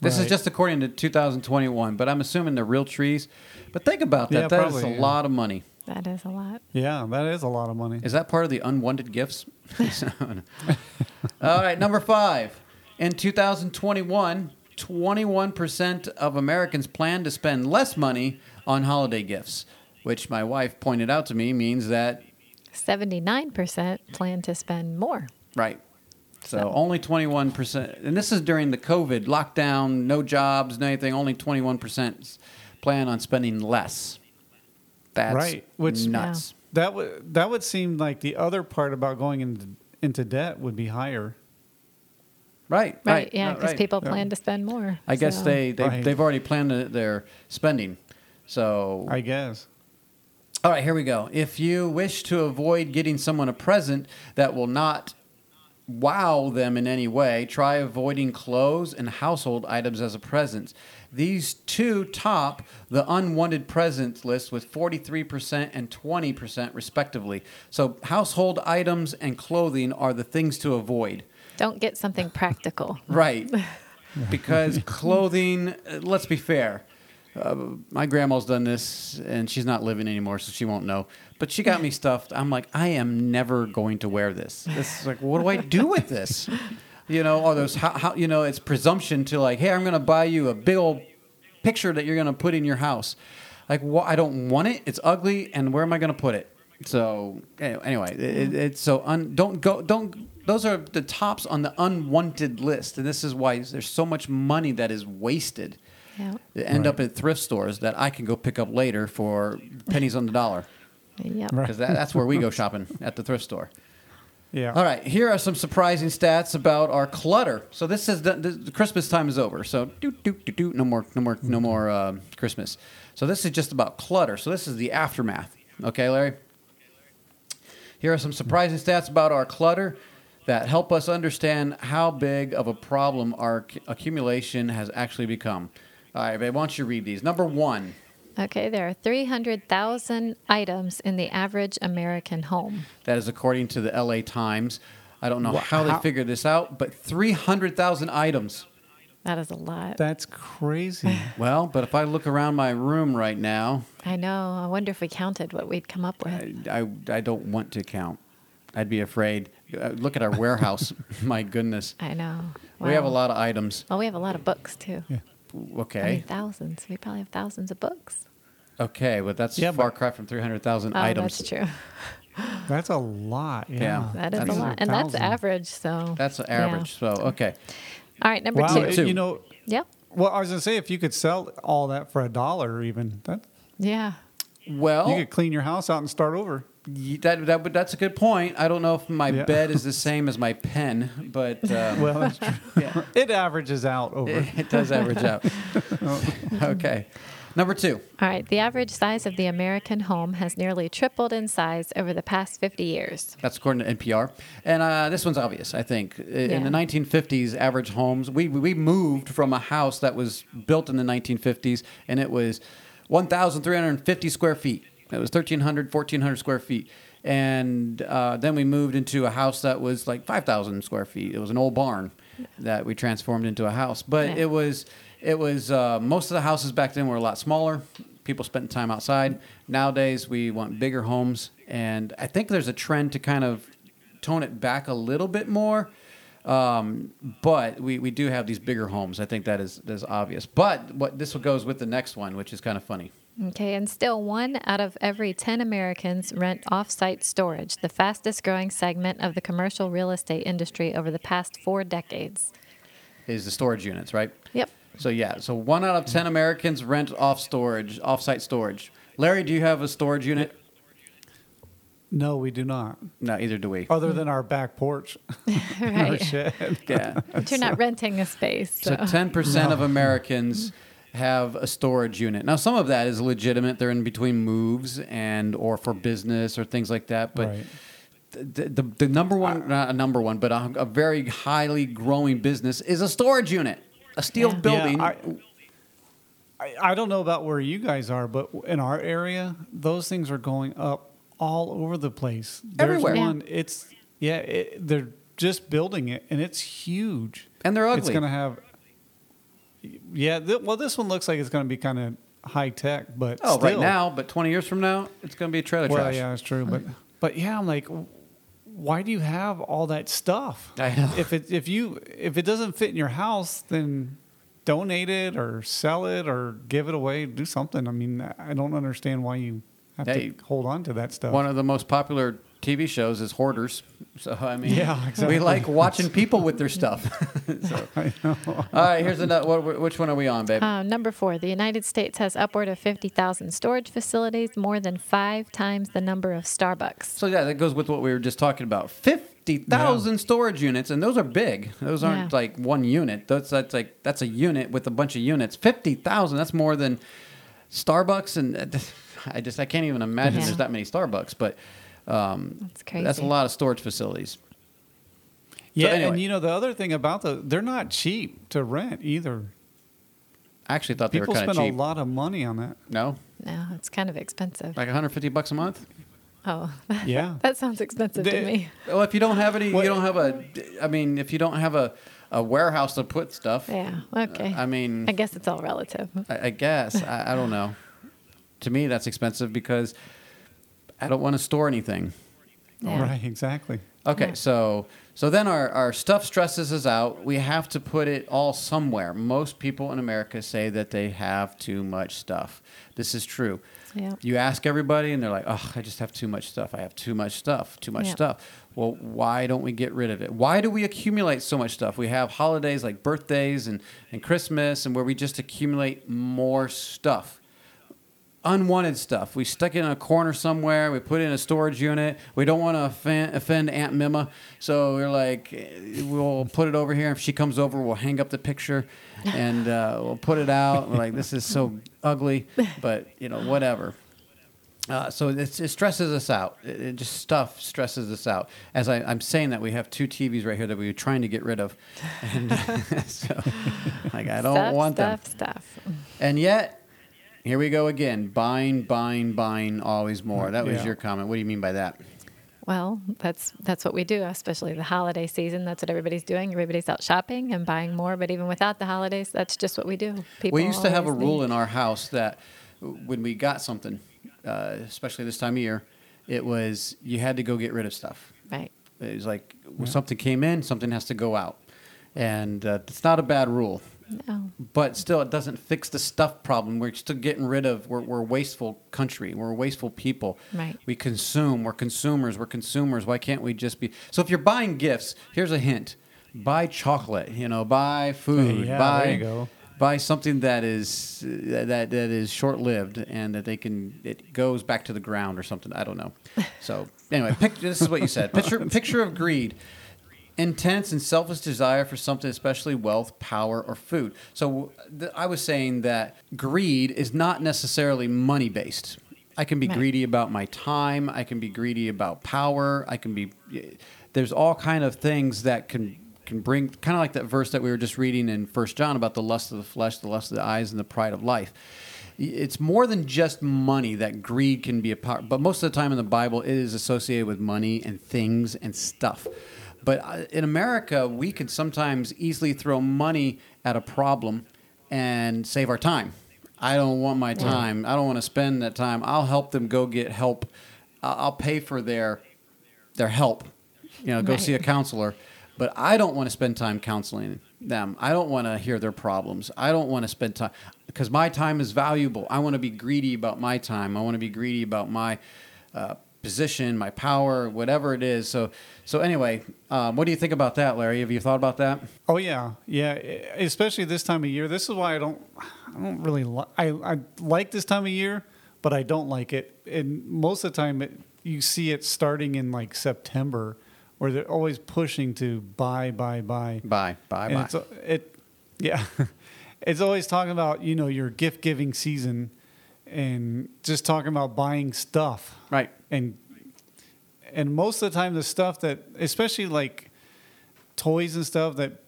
This is just according to 2021, but I'm assuming they're real trees. But think about that. Yeah, That is probably, a yeah. lot of money. That is a lot. Yeah, that is a lot of money. Is that part of the unwanted gifts? (laughs) (laughs) All right, number five. In 2021, 21% of Americans plan to spend less money on holiday gifts, which my wife pointed out to me means that, 79% plan to spend more. right. So, So- only 21%, and this is during the COVID lockdown, no jobs, no anything, only 21% plan on spending less. That's Right, which- nuts. That would that would seem like the other part about going into into debt would be higher. Right, Right, right. yeah, no, because right. people Yeah. plan to spend more. I guess they, they, Right. they've already planned their spending. So, I guess. All right, here we go. If you wish to avoid getting someone a present that will not wow them in any way, try avoiding clothes and household items as a present. These two top the unwanted presents list with 43% and 20% respectively. So, household items and clothing are the things to avoid. Don't get something practical. (laughs) Right. because clothing, uh, let's be fair. Uh, my grandma's done this and she's not living anymore, so she won't know. But she got me stuffed. I'm like, I am never going to wear this. This is like, what do I do with this? You know, or those, how, how, you know, it's presumption to like, hey, I'm going to buy you a big old picture that you're going to put in your house. Like, wh- I don't want it. It's ugly, and where am I going to put it? So anyway, it, it, it's so un, don't go don't. Those are the tops on the unwanted list, and this is why there's so much money that is wasted. Yeah. That end Right. up at thrift stores that I can go pick up later for pennies on the dollar Yep. Right. because that, that's where we go shopping at the thrift store. Yeah. All right, here are some surprising stats about our clutter. So this is the, the, the Christmas time is over. So do do do do no more no more no more uh, Christmas. So this is just about clutter. So this is the aftermath. Okay, Larry. Here are some surprising stats about our clutter that help us understand how big of a problem our ac- accumulation has actually become. All right, babe, why don't you read these? Number one. Okay, there are 300,000 items in the average American home. That is according to the LA Times. I don't know Wha- how they how- figured this out, but 300,000 items. That is a lot. That's crazy. (laughs) Well, but if I look around my room right now, I know. I wonder if we counted what we'd come up with. I, I, I don't want to count. I'd be afraid. Uh, Look at our warehouse. (laughs) my goodness. I know. Wow. We have a lot of items. Well, we have a lot of books too. Yeah. I mean, Okay. thousands. We probably have thousands of books. Okay, but that's Yeah, far but- cry from 300,000 Oh, items. that's true. (laughs) That's a lot. Yeah. Yeah. That is That's a lot, and that's average. So That's the yeah. average. So, okay. All right, number Wow. two. Number two. You know, Yep. well, I was gonna say if you could sell all that for a dollar, even that Yeah. Well, you could clean your house out and start over. Y- that, that, that's a good point. I don't know if my Yeah. bed is the (laughs) same as my pen, but (laughs) um, Well, that's true. (laughs) yeah. it averages out over. it, it does average out. okay. Number two. All right. The average size of the American home has nearly tripled in size over the past 50 years. That's according to NPR. And uh, this one's obvious, I think. I- In Yeah. the 1950s, average homes, we, we moved from a house that was built in the 1950s, and it was 1,350 square feet. It was 1,300, 1,400 square feet. And uh, then we moved into a house that was like 5,000 square feet. It was an old barn that we transformed into a house. But it was, it was uh, most of the houses back then were a lot smaller. People spent time outside. Nowadays, we want bigger homes. And I think there's a trend to kind of tone it back a little bit more. Um, but we, we do have these bigger homes. I think that is that is obvious. But what this goes with the next one, which is kind of funny. Okay, and still one out of every 10 Americans rent off site storage, the fastest growing segment of the commercial real estate industry over the past four decades. Is the storage units, right? Yep. So yeah, so one out of ten Americans rent off storage, off-site storage. Larry, do you have a storage unit? No, we do not. No, either do we. Other than our back porch, (laughs) (laughs) our Right. shed. Yeah. But you're not renting a space. So So. ten percent of Americans have a storage unit. Now, some of that is legitimate; they're in between moves and or for business or things like that. But Right. the, the the number one, not a number one, but a, a very highly growing business is a storage unit, a steel Yeah. building. Yeah, I, I, I don't know about where you guys are, but in our area, those things are going up all over the place. There's Everywhere. One. It's yeah. It, they're just building it, and it's huge. And they're ugly. It's going to have. Yeah. Th- well, this one looks like it's going to be kind of high tech, but oh, right still- now, but twenty years from now, it's going to be a trailer Well, trash. yeah, that's true, but (laughs) but yeah, I'm like, why do you have all that stuff? I know. If it if you if it doesn't fit in your house, then donate it or sell it or give it away. Do something. I mean, I don't understand why you have to hold on to that stuff. One of the most popular TV shows is Hoarders. So I mean, Yeah, exactly. we like watching people with their stuff. (laughs) so, I know. all right, here's another. What, which one are we on, babe? Uh, number four, the United States has upward of 50,000 storage facilities, more than five times the number of Starbucks. So yeah, that goes with what we were just talking about. Fifty thousand storage units, and those are big. Those aren't Yeah. like one unit. That's that's like that's a unit with a bunch of units. Fifty thousand. That's more than Starbucks, and (laughs) I just I can't even imagine Yeah. there's that many Starbucks. But um, That's crazy. that's a lot of storage facilities. Yeah, anyway. and you know the other thing about the they're not cheap to rent either. I actually thought they People were kind spend of cheap. People spend a lot of money on that. No, No, it's kind of expensive. like 150 bucks a month. Oh, (laughs) Yeah. that sounds expensive to me. Well, if you don't have any, What- you don't have a. I mean, if you don't have a, a warehouse to put stuff. Yeah, okay. I mean, I guess it's all relative. I, I guess I, I don't know. To me, that's expensive because I don't want to store anything. Yeah. Right, exactly. Okay, Yeah. so so then our, our stuff stresses us out. We have to put it all somewhere. Most people in America say that they have too much stuff. This is true. Yeah. You ask everybody, and they're like, "Oh, I just have too much stuff. I have too much stuff. Too much Yeah. stuff." Well, why don't we get rid of it? Why do we accumulate so much stuff? We have holidays like birthdays and, and Christmas, and where we just accumulate more stuff unwanted stuff. We stuck it in a corner somewhere. We put it in a storage unit. We don't want to offend, offend Aunt Mima, so we're like, we'll put it over here. If she comes over, we'll hang up the picture, and uh, we'll put it out. We're like, this is so ugly, but you know, whatever. Uh, so it's, it stresses us out. It, it just stuff stresses us out. As I, I'm saying that, we have two TVs right here that we were trying to get rid of, and (laughs) so like I don't stuff, want them. stuff, stuff. And yet, here we go again. Buying, buying, buying, always more. That was Yeah. your comment. What do you mean by that? Well, that's that's what we do, especially the holiday season. That's what everybody's doing. Everybody's out shopping and buying more. But even without the holidays, that's just what we do. People we used to have a rule need- in our house that when we got something, uh, especially this time of year, it was you had to go get rid of stuff. Right. It was like when something came in, something has to go out. And uh, it's not a bad rule. No. But still, it doesn't fix the stuff problem. We're still getting rid of. We're, we're a wasteful country. We're a wasteful people. Right. We consume. We're consumers. We're consumers. Why can't we just be? So if you're buying gifts, here's a hint: buy chocolate. You know, buy food. Yeah, buy there you go. buy something that is that that is short lived and that they can it goes back to the ground or something. I don't know. So anyway, pic, this is what you said. Picture (laughs) picture of greed. Intense and selfish desire for something, especially wealth, power, or food. So th- I was saying that greed is not necessarily money based. I can be Right. greedy about my time. I can be greedy about power. I can be. There's all kind of things that can can bring kind of like that verse that we were just reading in First John about the lust of the flesh, the lust of the eyes, and the pride of life. It's more than just money that greed can be a part. But most of the time in the Bible, it is associated with money and things and stuff. But uh, in America, we can sometimes easily throw money at a problem and save our time. I don't want my time. I don't want to spend that time. I'll help them go get help. I'll pay for their their help. You know, go Right. see a counselor. But I don't want to spend time counseling them. I don't want to hear their problems. I don't want to spend time because my time is valuable. I want to be greedy about my time. I want to be greedy about my uh, position, my power, whatever it is. So, so anyway, um, what do you think about that, Larry? Have you thought about that? Oh yeah, yeah. Especially this time of year. This is why I don't. I don't really. Li- I I like this time of year, but I don't like it. And most of the time, it, you see it starting in like September, where they're always pushing to buy, buy, buy. buy, buy, and bye. It's, it, yeah. (laughs) it's always talking about you know your gift giving season, and just talking about buying stuff Right. and and most of the time the stuff that especially like toys and stuff that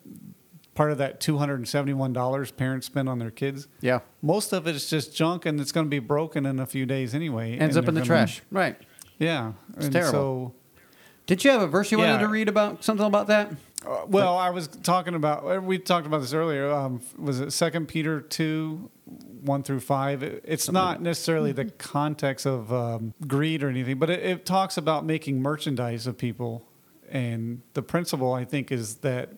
part of that $271 parents spend on their kids Yeah. most of it is just junk and it's going to be broken in a few days anyway Ends up in the trash. Right. yeah and terrible. so Did you have a verse you wanted to read about something about that? Uh, well i was talking about uh, we talked about this earlier um, was it second peter 2 1 through 5 It- it's not necessarily the context of um, greed or anything but it, it talks about making merchandise of people and the principle i think is that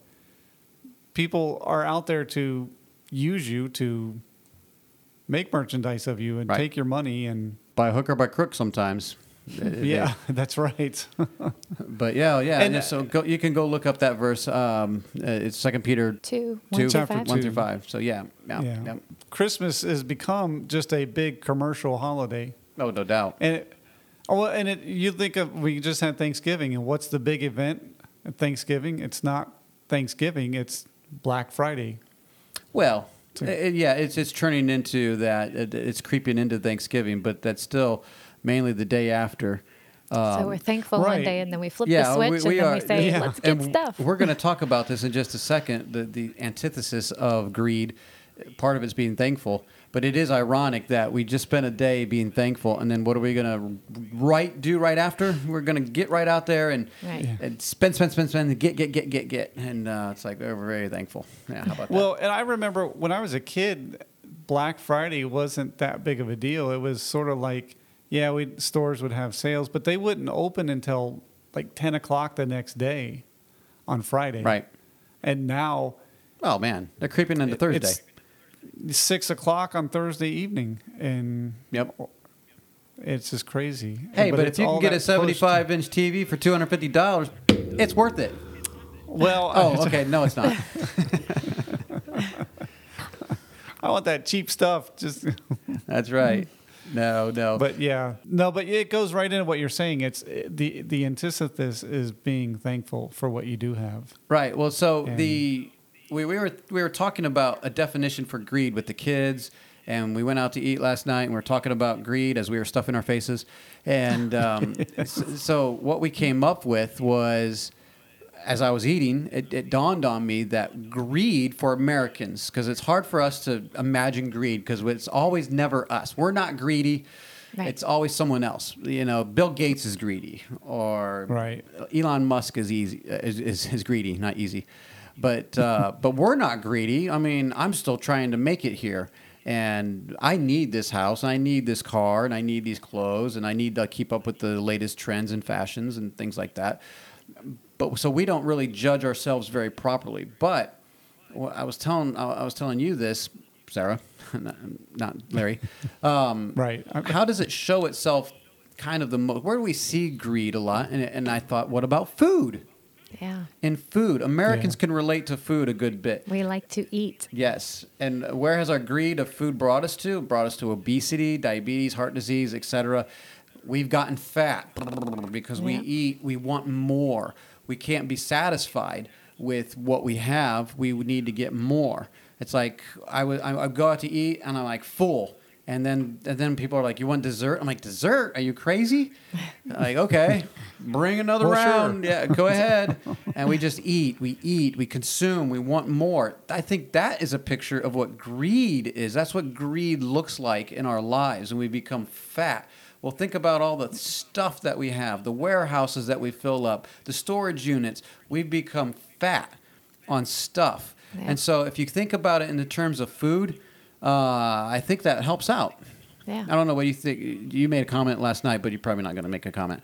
people are out there to use you to make merchandise of you and Right. take your money and By hook or by crook sometimes. Yeah, (laughs) that's right. (laughs) But yeah, yeah. And, And, so go, you can go look up that verse. Um, uh, it's Second Peter Two, two, one through Chapter five. one two. through five. So yeah, yeah, yeah. yeah. Christmas has become just a big commercial holiday. Oh, no doubt. And it, oh, well, and it, you think of we just had Thanksgiving, and what's the big event at Thanksgiving? It's not Thanksgiving; it's Black Friday. Well, So- uh, yeah, it's it's turning into that. It, it's creeping into Thanksgiving, but that's still mainly the day after. so Um, we're thankful one day, and then we flip yeah, the switch, we- and we then are- we say, yeah. "Let's get and stuff." We're going (laughs) to talk about this in just a second. The the antithesis of greed, part of it's being thankful, but it is ironic that we just spent a day being thankful, and then what are we going to right do right after? We're going to get right out there and, Right. Yeah. and spend, spend, spend, spend, get, get, get, get, get, and uh, it's like we're very thankful. Yeah, how about that? Well, and I remember when I was a kid, Black Friday wasn't that big of a deal. It was sort of like, yeah, we stores would have sales, but they wouldn't open until like ten o'clock the next day on Friday. right. And now Oh man, they're creeping into Thursday. it's six o'clock on Thursday evening, and Yep. it's just crazy. Hey, but, it's if you can get a 75 inch TV for $250, it's worth it. well, Oh, okay. No, it's not. (laughs) I want that cheap stuff. Just, (laughs) That's right. No, no. but yeah, no, but it goes right into what you're saying. It's the the antithesis is being thankful for what you do have. Right. Well, so And- the we, we were we were talking about a definition for greed with the kids, and we went out to eat last night, and we were talking about greed as we were stuffing our faces, and um, (laughs) so what we came up with was. As I was eating, it, it dawned on me that greed for Americans, because it's hard for us to imagine greed, because it's always never us. We're not greedy. Right. It's always someone else. You know, Bill Gates is greedy, or Right. Elon Musk is easy uh, is, is, is greedy, not easy, but uh, (laughs) but we're not greedy. I mean, I'm still trying to make it here, and I need this house, and I need this car, and I need these clothes, and I need to keep up with the latest trends and fashions and things like that. But so we don't really judge ourselves very properly. But well, I was telling I I was telling you this, Sarah, (laughs) not, not Larry. (laughs) Um, Right. how does it show itself kind of the most where do we see greed a lot and, and i thought what about food yeah, in food americans Yeah. can relate to food a good bit we like to eat. yes and where has our greed of food brought us to It brought us to obesity diabetes heart disease etc we've gotten fat (laughs) because we Yeah. eat we want more we can't be satisfied with what we have we need to get more. It's like i would i would go out to eat and i'm like full. And then and then people are like you want dessert? I'm like dessert? Are you crazy? (laughs) Like okay bring another Well, sure. round. Yeah go ahead. And we just eat we eat we consume we want more. I think that is a picture of what greed is. That's what greed looks like in our lives and we become fat well think about all the stuff that we have the warehouses that we fill up the storage units we've become fat on stuff Yeah. and so if you think about it in the terms of food uh, i think that helps out Yeah. I don't know what you think. You made a comment last night, but you're probably not going to make a comment.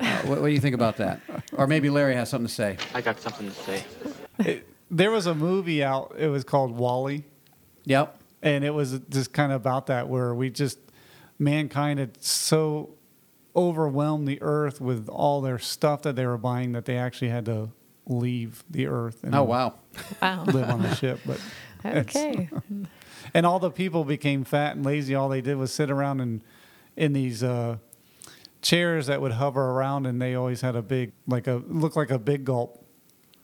Uh, what, what do you think about that? Or maybe Larry has something to say. I got something to say. It, there was a movie out. It was called WALL-E, Yep. and it was just kind of about that, where we just mankind had so overwhelmed the earth with all their stuff that they were buying that they actually had to leave the earth and Oh wow. Wow. live on the ship. But (laughs) Okay. (laughs) and all the people became fat and lazy. All they did was sit around and in these uh, chairs that would hover around, and they always had a big, like a look like a big gulp.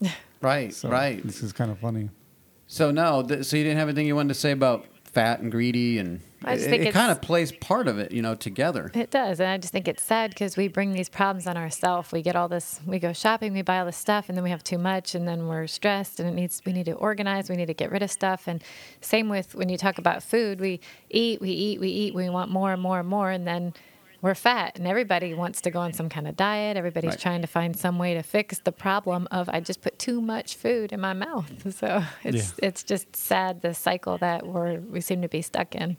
(laughs) Right. So right. This is kind of funny. So no. Th- so you didn't have anything you wanted to say about fat and greedy and I just it, think it kind of plays part of it, you know, together. It does, and I just think it's sad because we bring these problems on ourselves. We get all this, we go shopping, we buy all this stuff, and then we have too much, and then we're stressed, and it needs. We need to organize. We need to get rid of stuff. And same with when you talk about food, we eat, we eat, we eat. We want more and more and more, and then we're fat, and everybody wants to go on some kind of diet. Everybody's Right. trying to find some way to fix the problem of I just put too much food in my mouth. (laughs) So it's it's just sad the cycle that we're we seem to be stuck in.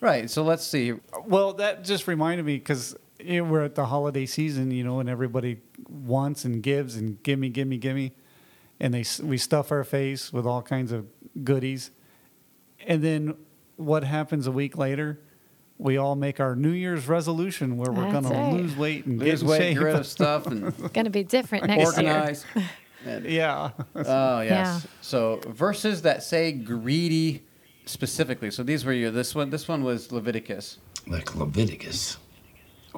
Right. So let's see. Well, that just reminded me because you know, we're at the holiday season, you know, and everybody wants and gives and gimme, gimme, gimme, and they we stuff our face with all kinds of goodies, and then what happens a week later? We all make our New Year's resolution where we're going right. to lose weight and Lose get in weight, shape. get rid of stuff, and (laughs) Going to be different next year. organize. (laughs) yeah. Oh yes. Yeah. So verses that say greedy specifically. So these were your this one. This one was Leviticus. Like Leviticus.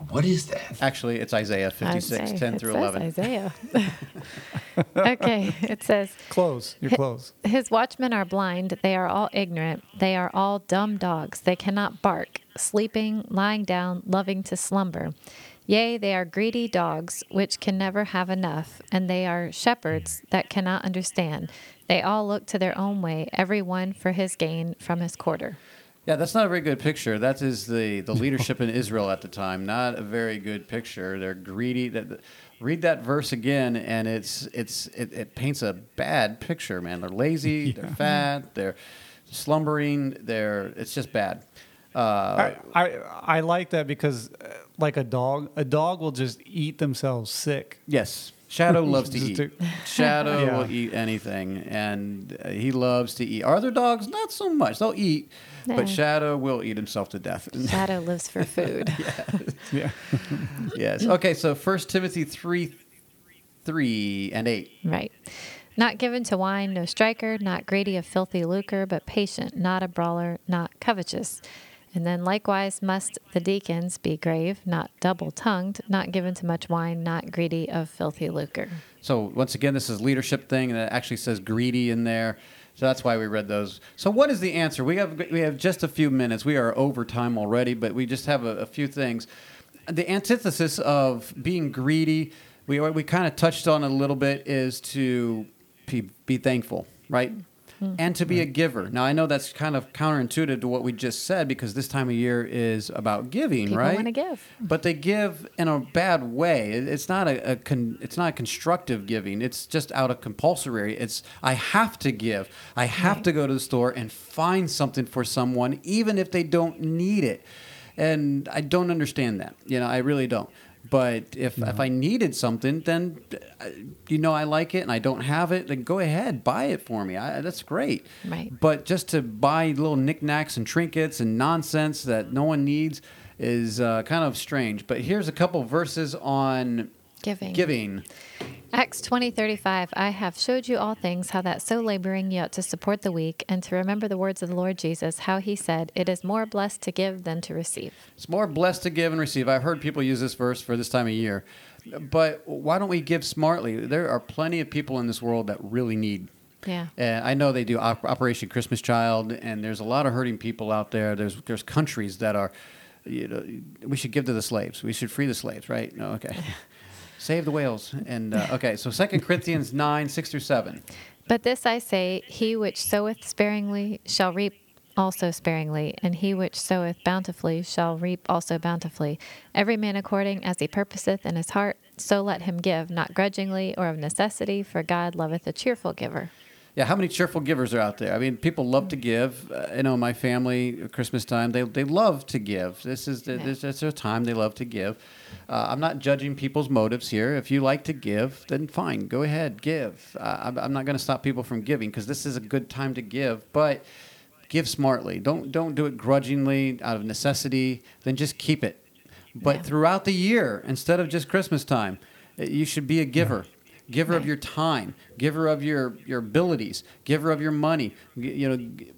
What is that? Actually, it's Isaiah 56, Isaiah. 10 It through says 11. Isaiah. (laughs) okay, it says, Close. You're close. His watchmen are blind, they are all ignorant, they are all dumb dogs, they cannot bark, sleeping, lying down, loving to slumber. Yea, they are greedy dogs, which can never have enough, and they are shepherds that cannot understand. They all look to their own way, every one for his gain from his quarter. Yeah, that's not a very good picture. That is the, the leadership in Israel at the time. Not a very good picture. They're greedy. That read that verse again, and it's it's it, it paints a bad picture. Man, they're lazy. They're (laughs) fat. They're slumbering. They're it's just bad. Uh, I, I I like that because, uh, like a dog, a dog will just eat themselves sick. Yes. Shadow loves to (laughs) eat. to- Shadow Yeah. will eat anything, and uh, he loves to eat. Other dogs not so much? They'll eat, Nah. but Shadow will eat himself to death. (laughs) Shadow lives for food. (laughs) Yeah. yes. Okay. So First Timothy three, three and eight. Right. Not given to wine, no striker, not greedy of filthy lucre, but patient, not a brawler, not covetous. And then likewise must the deacons be grave, not double tongued, not given to much wine, not greedy of filthy lucre. So once again, this is leadership thing, and it actually says greedy in there. So that's why we read those. So what is the answer? We have we have just a few minutes. We are over time already, but we just have a, a few things. The antithesis of being greedy, we we kind of touched on a little bit, is to be, be thankful, right? Mm-hmm. And to be a giver. Now I know that's kind of counterintuitive to what we just said because this time of year is about giving, People right? wanna give. but they give in a bad way. It's not a, a con, it's not constructive giving. It's just out of compulsory. It's I have to give. I have Right. to go to the store and find something for someone, even if they don't need it. And I don't understand that. You know, I really don't. But if if I needed something, then uh, you know I like it, and I don't have it, then go ahead, buy it for me. I, that's great. Right. But just to buy little knickknacks and trinkets and nonsense that no one needs is uh, kind of strange. But here's a couple verses on Giving. Giving. Acts twenty thirty five. I have showed you all things, how that so laboring you ought to support the weak, and to remember the words of the Lord Jesus, how he said, It is more blessed to give than to receive. It's more blessed to give and receive. I've heard people use this verse for this time of year. But why don't we give smartly? There are plenty of people in this world that really need. Yeah. And I know they do Op- Operation Christmas Child, and there's a lot of hurting people out there. There's there's countries that are, you know, we should give to the slaves. We should free the slaves, right? No, okay. (laughs) Save the whales. And uh, (laughs) okay, so Second Corinthians nine six through seven. But this I say, he which soweth sparingly shall reap also sparingly, and he which soweth bountifully shall reap also bountifully. Every man according as he purposeth in his heart, so let him give, not grudgingly or of necessity, for God loveth a cheerful giver. Yeah, how many cheerful givers are out there? I mean, people love to give. Uh, you know, my family, Christmas time, they, they love to give. This is the, this is their time. They love to give. Uh, I'm not judging people's motives here. If you like to give, then fine, go ahead, give. Uh, I'm, I'm not going to stop people from giving because this is a good time to give. But give smartly. Don't don't do it grudgingly out of necessity. Then just keep it. But Yeah. throughout the year, instead of just Christmas time, uh, you should be a giver. Giver of your time, giver of your, your abilities, giver of your money. G- You know, g-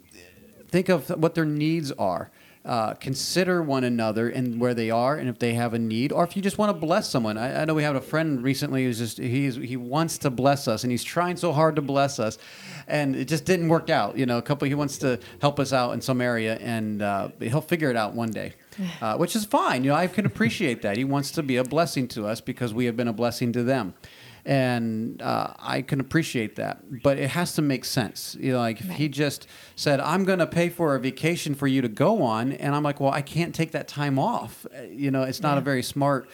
think of what their needs are. Uh, consider one another and where they are, and if they have a need, or if you just want to bless someone. I, I know we had a friend recently who's just he's he wants to bless us, and he's trying so hard to bless us, and it just didn't work out. You know, a couple he wants to help us out in some area, and uh, he'll figure it out one day, (sighs) uh, which is fine. You know, I can appreciate that. He wants to be a blessing to us because we have been a blessing to them and uh, I can appreciate that. But it has to make sense. You know, like if he just said, "I'm going to pay for a vacation for you to go on," and I'm like, "Well, I can't take that time off." Uh, You know, it's not a very smart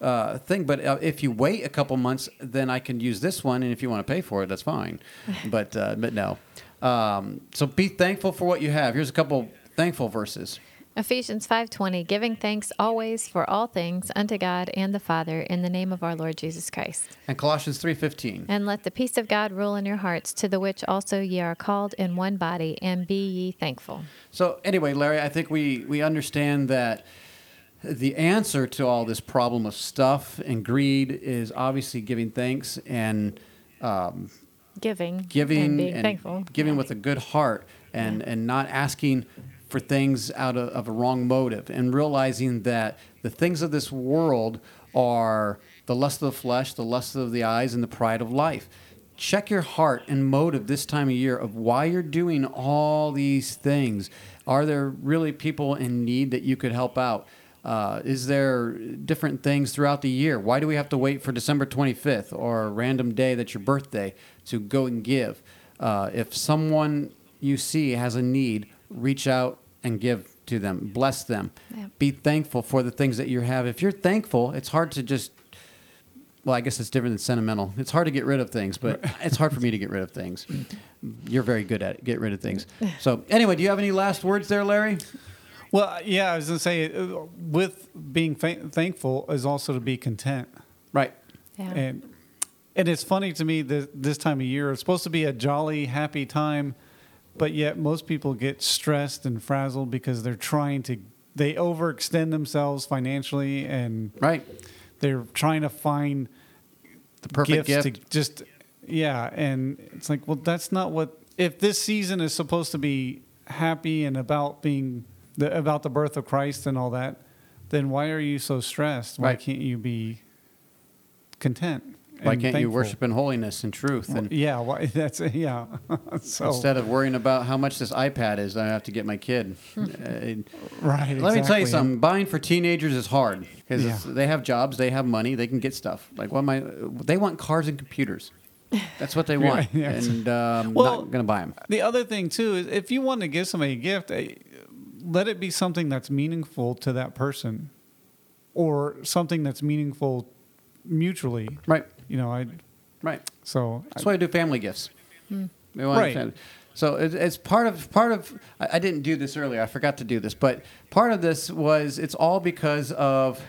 uh, thing. But uh, if you wait a couple months, then I can use this one, and if you want to pay for it, that's fine. (laughs) but uh, but no. Um, so be thankful for what you have. Here's a couple thankful verses. Ephesians 5:20 giving thanks always for all things unto God and the Father in the name of our Lord Jesus Christ. And Colossians 3:15. And let the peace of God rule in your hearts to the which also ye are called in one body and be ye thankful. So anyway, Larry, I think we we understand that the answer to all this problem of stuff and greed is obviously giving thanks and um, Giving giving and being thankful. giving Yeah. with a good heart and and not asking for things out of, of a wrong motive and realizing that the things of this world are the lust of the flesh the lust of the eyes and the pride of life check your heart and motive this time of year of why you're doing all these things are there really people in need that you could help out uh, is there different things throughout the year? Why do we have to wait for December 25th or a random day that's your birthday to go and give? Uh, if someone you see has a need, reach out and give to them. Bless them. Yeah. Be thankful for the things that you have. If you're thankful, it's hard to just well, I guess it's different than sentimental. It's hard to get rid of things, but it's hard for me to get rid of things. (laughs) You're very good at it, get rid of things. So, anyway, do you have any last words there, Larry? Well, yeah, I was gonna say, uh, with being fa- thankful is also to be content, Right. Yeah. and and it's funny to me that this time of year it's supposed to be a jolly, happy time, but yet most people get stressed and frazzled because they're trying to they overextend themselves financially and Right. they're trying to find The perfect gifts gift. to just yeah and it's like well that's not what if this season is supposed to be happy and about being the, about the birth of christ and all that then why are you so stressed why Right. can't you be content Why can't you worship in holiness and truth? And yeah why (laughs) that's yeah (laughs) so instead of worrying about how much this iPad is, I have to get my kid. (laughs) Uh, right Let me tell you something. Buying for teenagers is hard because Yeah. they have jobs, they have money, they can get stuff. Like what am I? They want cars and computers. That's what they want, yeah. and um, Well- not gonna buy them. The other thing too is if you want to give somebody a gift, eh, let it be something that's meaningful to that person, or something that's meaningful mutually. Right, You know, I right. so That's why I do family gifts. Hmm. We Right. family- So it, it's part of part of. I, I didn't do this earlier. I forgot to do this, but part of this was it's all because of.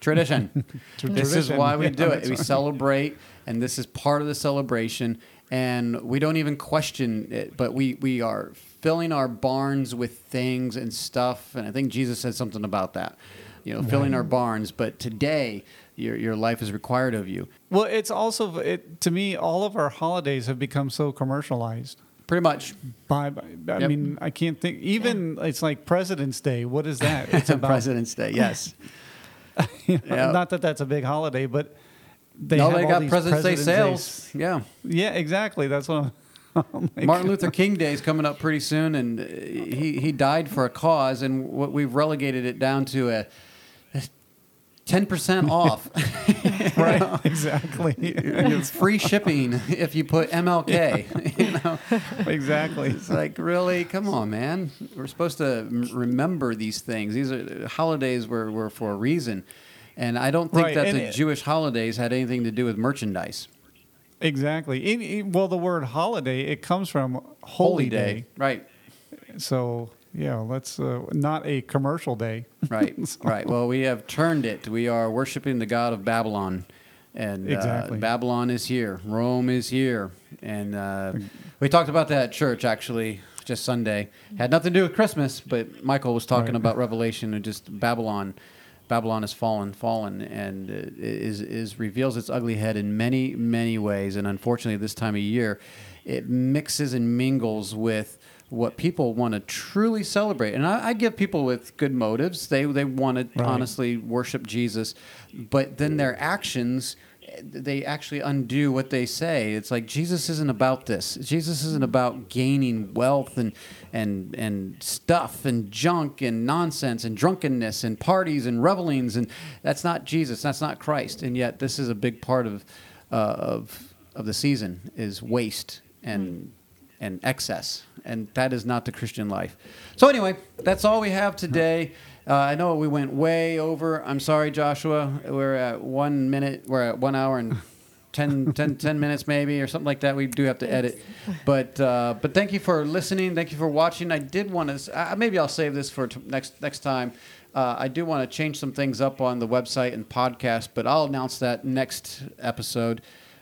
Tradition. (laughs) Tradition. This is why we Yeah, do it. We right. celebrate, and this is part of the celebration. And we don't even question it, but we, we are filling our barns with things and stuff. And I think Jesus said something about that, you know, filling our barns. But today, your, your life is required of you. well, it's also it, to me all of our holidays have become so commercialized. Pretty much. By, by I Yep. mean, I can't think. Even it's like President's Day. What is that? (laughs) It's about President's Day, yes. (laughs) you know, Yeah. not that that's a big holiday, but they no, have they all got these President's Day President's sales. Yeah. Yeah, exactly. That's what. I'm, (laughs) Like- Martin Luther King Day is coming up pretty soon, and uh, he, he died for a cause, and what we've relegated it down to a ten percent (laughs) off, (laughs) right? exactly. It's free shipping if you put MLK. you know, exactly. it's like really, come on, man. We're supposed to m- remember these things. These are holidays were, were for a reason, and I don't think Right, that and the it- Jewish holidays had anything to do with merchandise. Exactly. Well, the word holiday it comes from holy, day. right? So yeah, let's uh, not a commercial day. (laughs) Right, So- right. Well, we have turned it. We are worshiping the god of Babylon, and uh, Babylon is here. Rome is here, and uh, we talked about that at church actually just Sunday. Had nothing to do with Christmas, but Michael was talking Right. about Revelation and just Babylon. Babylon has fallen, fallen, and uh, is is reveals its ugly head in many, many ways. And unfortunately, this time of year, it mixes and mingles with what people want to truly celebrate. And I, I give people with good motives; they they want to Right. honestly worship Jesus, but then their actions. They actually undo what they say. It's like Jesus isn't about this. Jesus isn't about gaining wealth and and and stuff and junk and nonsense and drunkenness and parties and revelings and that's not Jesus. That's not Christ. And yet this is a big part of uh, of of the season is waste and and excess, and that is not the Christian life. So anyway, that's all we have today. Uh, I know we went way over. I'm sorry, Joshua. We're at one minute. We're at one hour and (laughs) 10, 10, 10 minutes maybe or something like that. We do have to edit, (laughs) but uh, but thank you for listening. Thank you for watching. I did want to uh, maybe I'll save this for t- next next time. Uh, I do want to change some things up on the website and podcast, but I'll announce that next episode.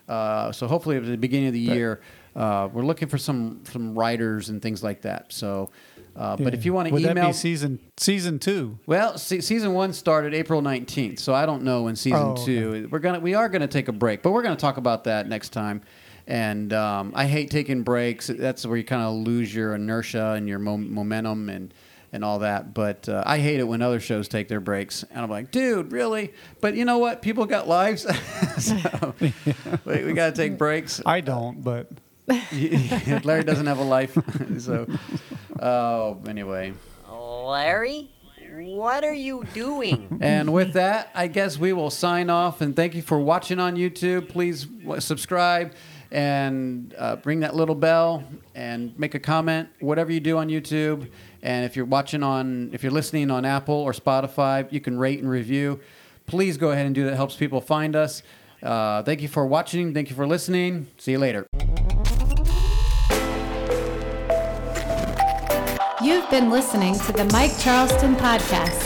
Uh, so hopefully at the beginning of the year, uh, we're looking for some some writers and things like that. So. Uh, but if you want to Would email, that be season season two? well, se- season one started April nineteenth, so I don't know when season Oh, okay. two. We're gonna we are gonna take a break, but we're gonna talk about that next time. And um, I hate taking breaks. That's where you kind of lose your inertia and your mom- momentum and and all that. But uh, I hate it when other shows take their breaks, and I'm like, dude, really? But you know what? People got lives, (laughs) so (laughs) we, we got to take breaks. I don't, but (laughs) (laughs) Larry doesn't have a life, (laughs) so oh, anyway. Larry, what are you doing? And with that, I guess we will sign off. And thank you for watching on YouTube. Please w- subscribe and uh, ring that little bell and make a comment, whatever you do on YouTube. And if you're watching on, if you're listening on Apple or Spotify, you can rate and review. Please go ahead and do that. It helps people find us. Uh, thank you for watching. Thank you for listening. See you later. You've been listening to the Mike Charleston Podcast.